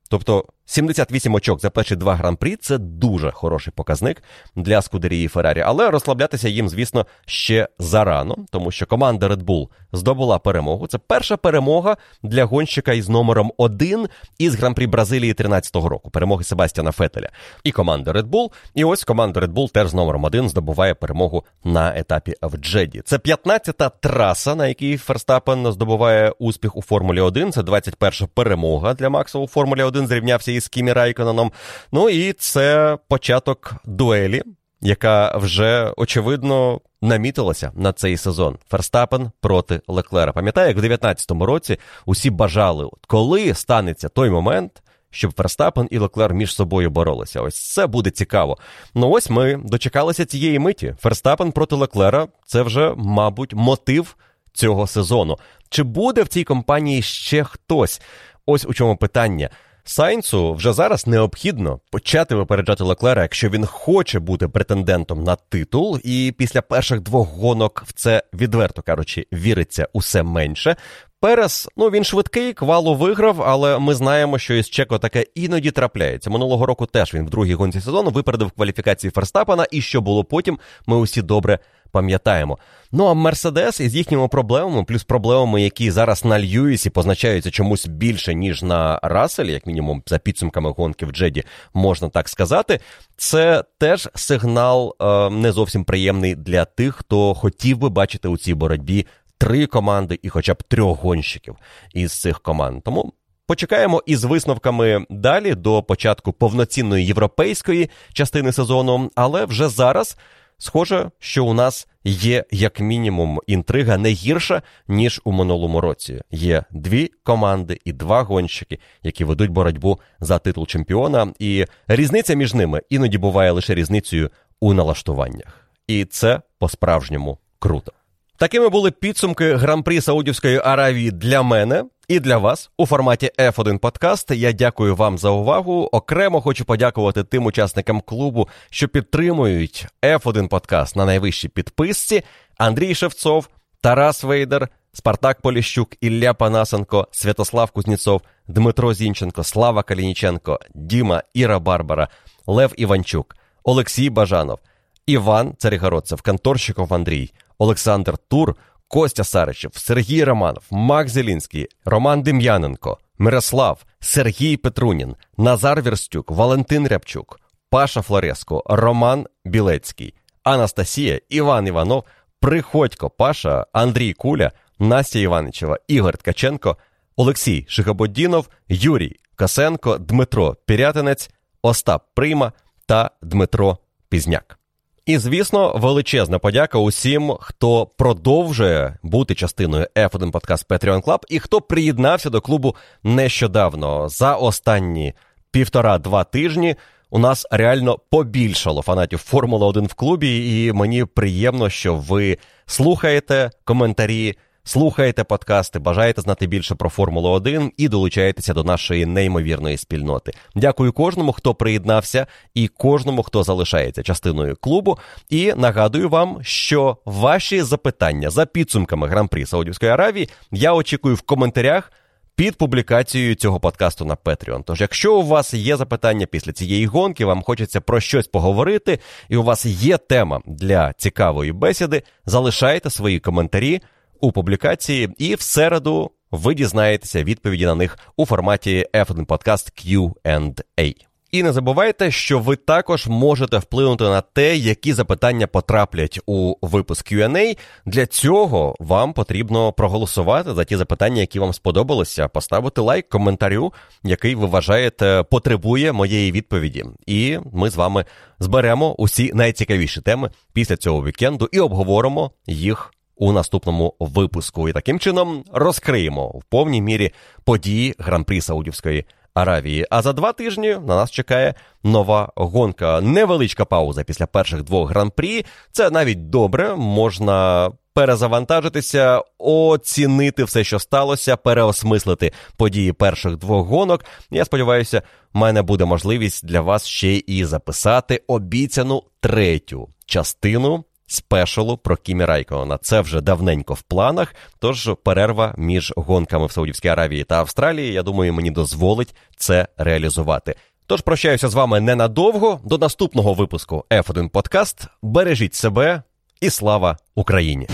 Тобто 78 очок за перші два гран-прі це дуже хороший показник для Скудерії Феррарі. Але розслаблятися їм, звісно, ще зарано, тому що команда Red Bull здобула перемогу. Це перша перемога для гонщика із номером 1 із гран-прі Бразилії 13-го року. Перемоги Себастьяна Фетеля. І команда Red Bull. І ось команда Red Bull теж з номером 1 здобуває перемогу на етапі в Джеді. Це 15-та траса, на якій Ферстапен здобуває успіх у Формулі 1. Це 21-ша перемога для Макса у Формулі 1. Зрівнявся із Кімі Райконаном. Ну і це початок дуелі, яка вже очевидно намітилася на цей сезон. Ферстапен проти Леклера. Пам'ятаю, як в 19-му році усі бажали, коли станеться той момент. Щоб Ферстапен і Леклер між собою боролися. Ось це буде цікаво. Ну ось ми дочекалися цієї миті. Ферстапен проти Леклера це вже, мабуть, мотив цього сезону. Чи буде в цій компанії ще хтось? Ось у чому питання. Сайнцу вже зараз необхідно почати випереджати Леклера, якщо він хоче бути претендентом на титул, і після перших двох гонок в це відверто кажучи, віриться усе менше. Перес, ну він швидкий, квалу виграв, але ми знаємо, що із Чеко таке іноді трапляється. Минулого року теж він в другій гонці сезону випередив кваліфікації Ферстапена, і що було потім, ми усі добре пам'ятаємо. Ну а Мерседес із їхніми проблемами, плюс проблемами, які зараз на Льюісі позначаються чомусь більше, ніж на Расселі, як мінімум, за підсумками гонки в Джеді, можна так сказати. Це теж сигнал е, не зовсім приємний для тих, хто хотів би бачити у цій боротьбі три команди і хоча б трьох гонщиків із цих команд. Тому. Почекаємо із висновками далі до початку повноцінної європейської частини сезону, але вже зараз Схоже, що у нас є як мінімум інтрига не гірша, ніж у минулому році. Є дві команди і два гонщики, які ведуть боротьбу за титул чемпіона, і різниця між ними іноді буває лише різницею у налаштуваннях. І це по-справжньому круто. Такими були підсумки гран-прі Саудівської Аравії для мене і для вас у форматі F1 Подкаст. Я дякую вам за увагу. Окремо хочу подякувати тим учасникам клубу, що підтримують F1 Подкаст на найвищій підписці: Андрій Шевцов, Тарас Вейдер, Спартак Поліщук, Ілля Панасенко, Святослав Кузнєцов, Дмитро Зінченко, Слава Калініченко, Діма Іра Барбара, Лев Іванчук, Олексій Бажанов, Іван Царігородцев, Конторщиков Андрій, Олександр Тур. Костя Саричев, Сергій Романов, Макс Зелінський, Роман Дем'яненко, Мирослав, Сергій Петрунін, Назар Верстюк, Валентин Рябчук, Паша Флореско, Роман Білецький, Анастасія, Іван Іванов, Приходько Паша, Андрій Куля, Настя Іваничева, Ігор Ткаченко, Олексій Шихабодінов, Юрій Косенко, Дмитро Пірятинець, Остап Прима та Дмитро Пізняк. І, звісно, величезна подяка усім, хто продовжує бути частиною F1 Podcast Patreon Club і хто приєднався до клубу нещодавно. За останні півтора-два тижні у нас реально побільшало фанатів Формули 1 в клубі, і мені приємно, що ви слухаєте коментарі. Слухаєте подкасти, бажаєте знати більше про Формулу 1 і долучаєтеся до нашої неймовірної спільноти. Дякую кожному, хто приєднався, і кожному, хто залишається частиною клубу. І нагадую вам, що ваші запитання за підсумками гран-прі Саудівської Аравії я очікую в коментарях. Під публікацією цього подкасту на Patreon. Тож, якщо у вас є запитання після цієї гонки, вам хочеться про щось поговорити, і у вас є тема для цікавої бесіди, залишайте свої коментарі у публікації, і в середу ви дізнаєтеся відповіді на них у форматі F1 Podcast Q&A. І не забувайте, що ви також можете вплинути на те, які запитання потраплять у випуск Q&A. Для цього вам потрібно проголосувати за ті запитання, які вам сподобалися, поставити лайк коментарю, який ви вважаєте потребує моєї відповіді. І ми з вами зберемо усі найцікавіші теми після цього вікенду і обговоримо їх у наступному випуску. І таким чином розкриємо в повній мірі події гран-прі Саудівської Аравії. А за два тижні на нас чекає нова гонка. Невеличка пауза після перших двох гран-прі. Це навіть добре, можна. Перезавантажитися, оцінити все, що сталося, переосмислити події перших двох гонок. Я сподіваюся, в мене буде можливість для вас ще і записати обіцяну третю частину спешалу про Кімі Райкона. Це вже давненько в планах. Тож перерва між гонками в Саудівській Аравії та Австралії, я думаю, мені дозволить це реалізувати. Тож прощаюся з вами ненадовго. До наступного випуску F1 Подкаст. Бережіть себе і слава Україні!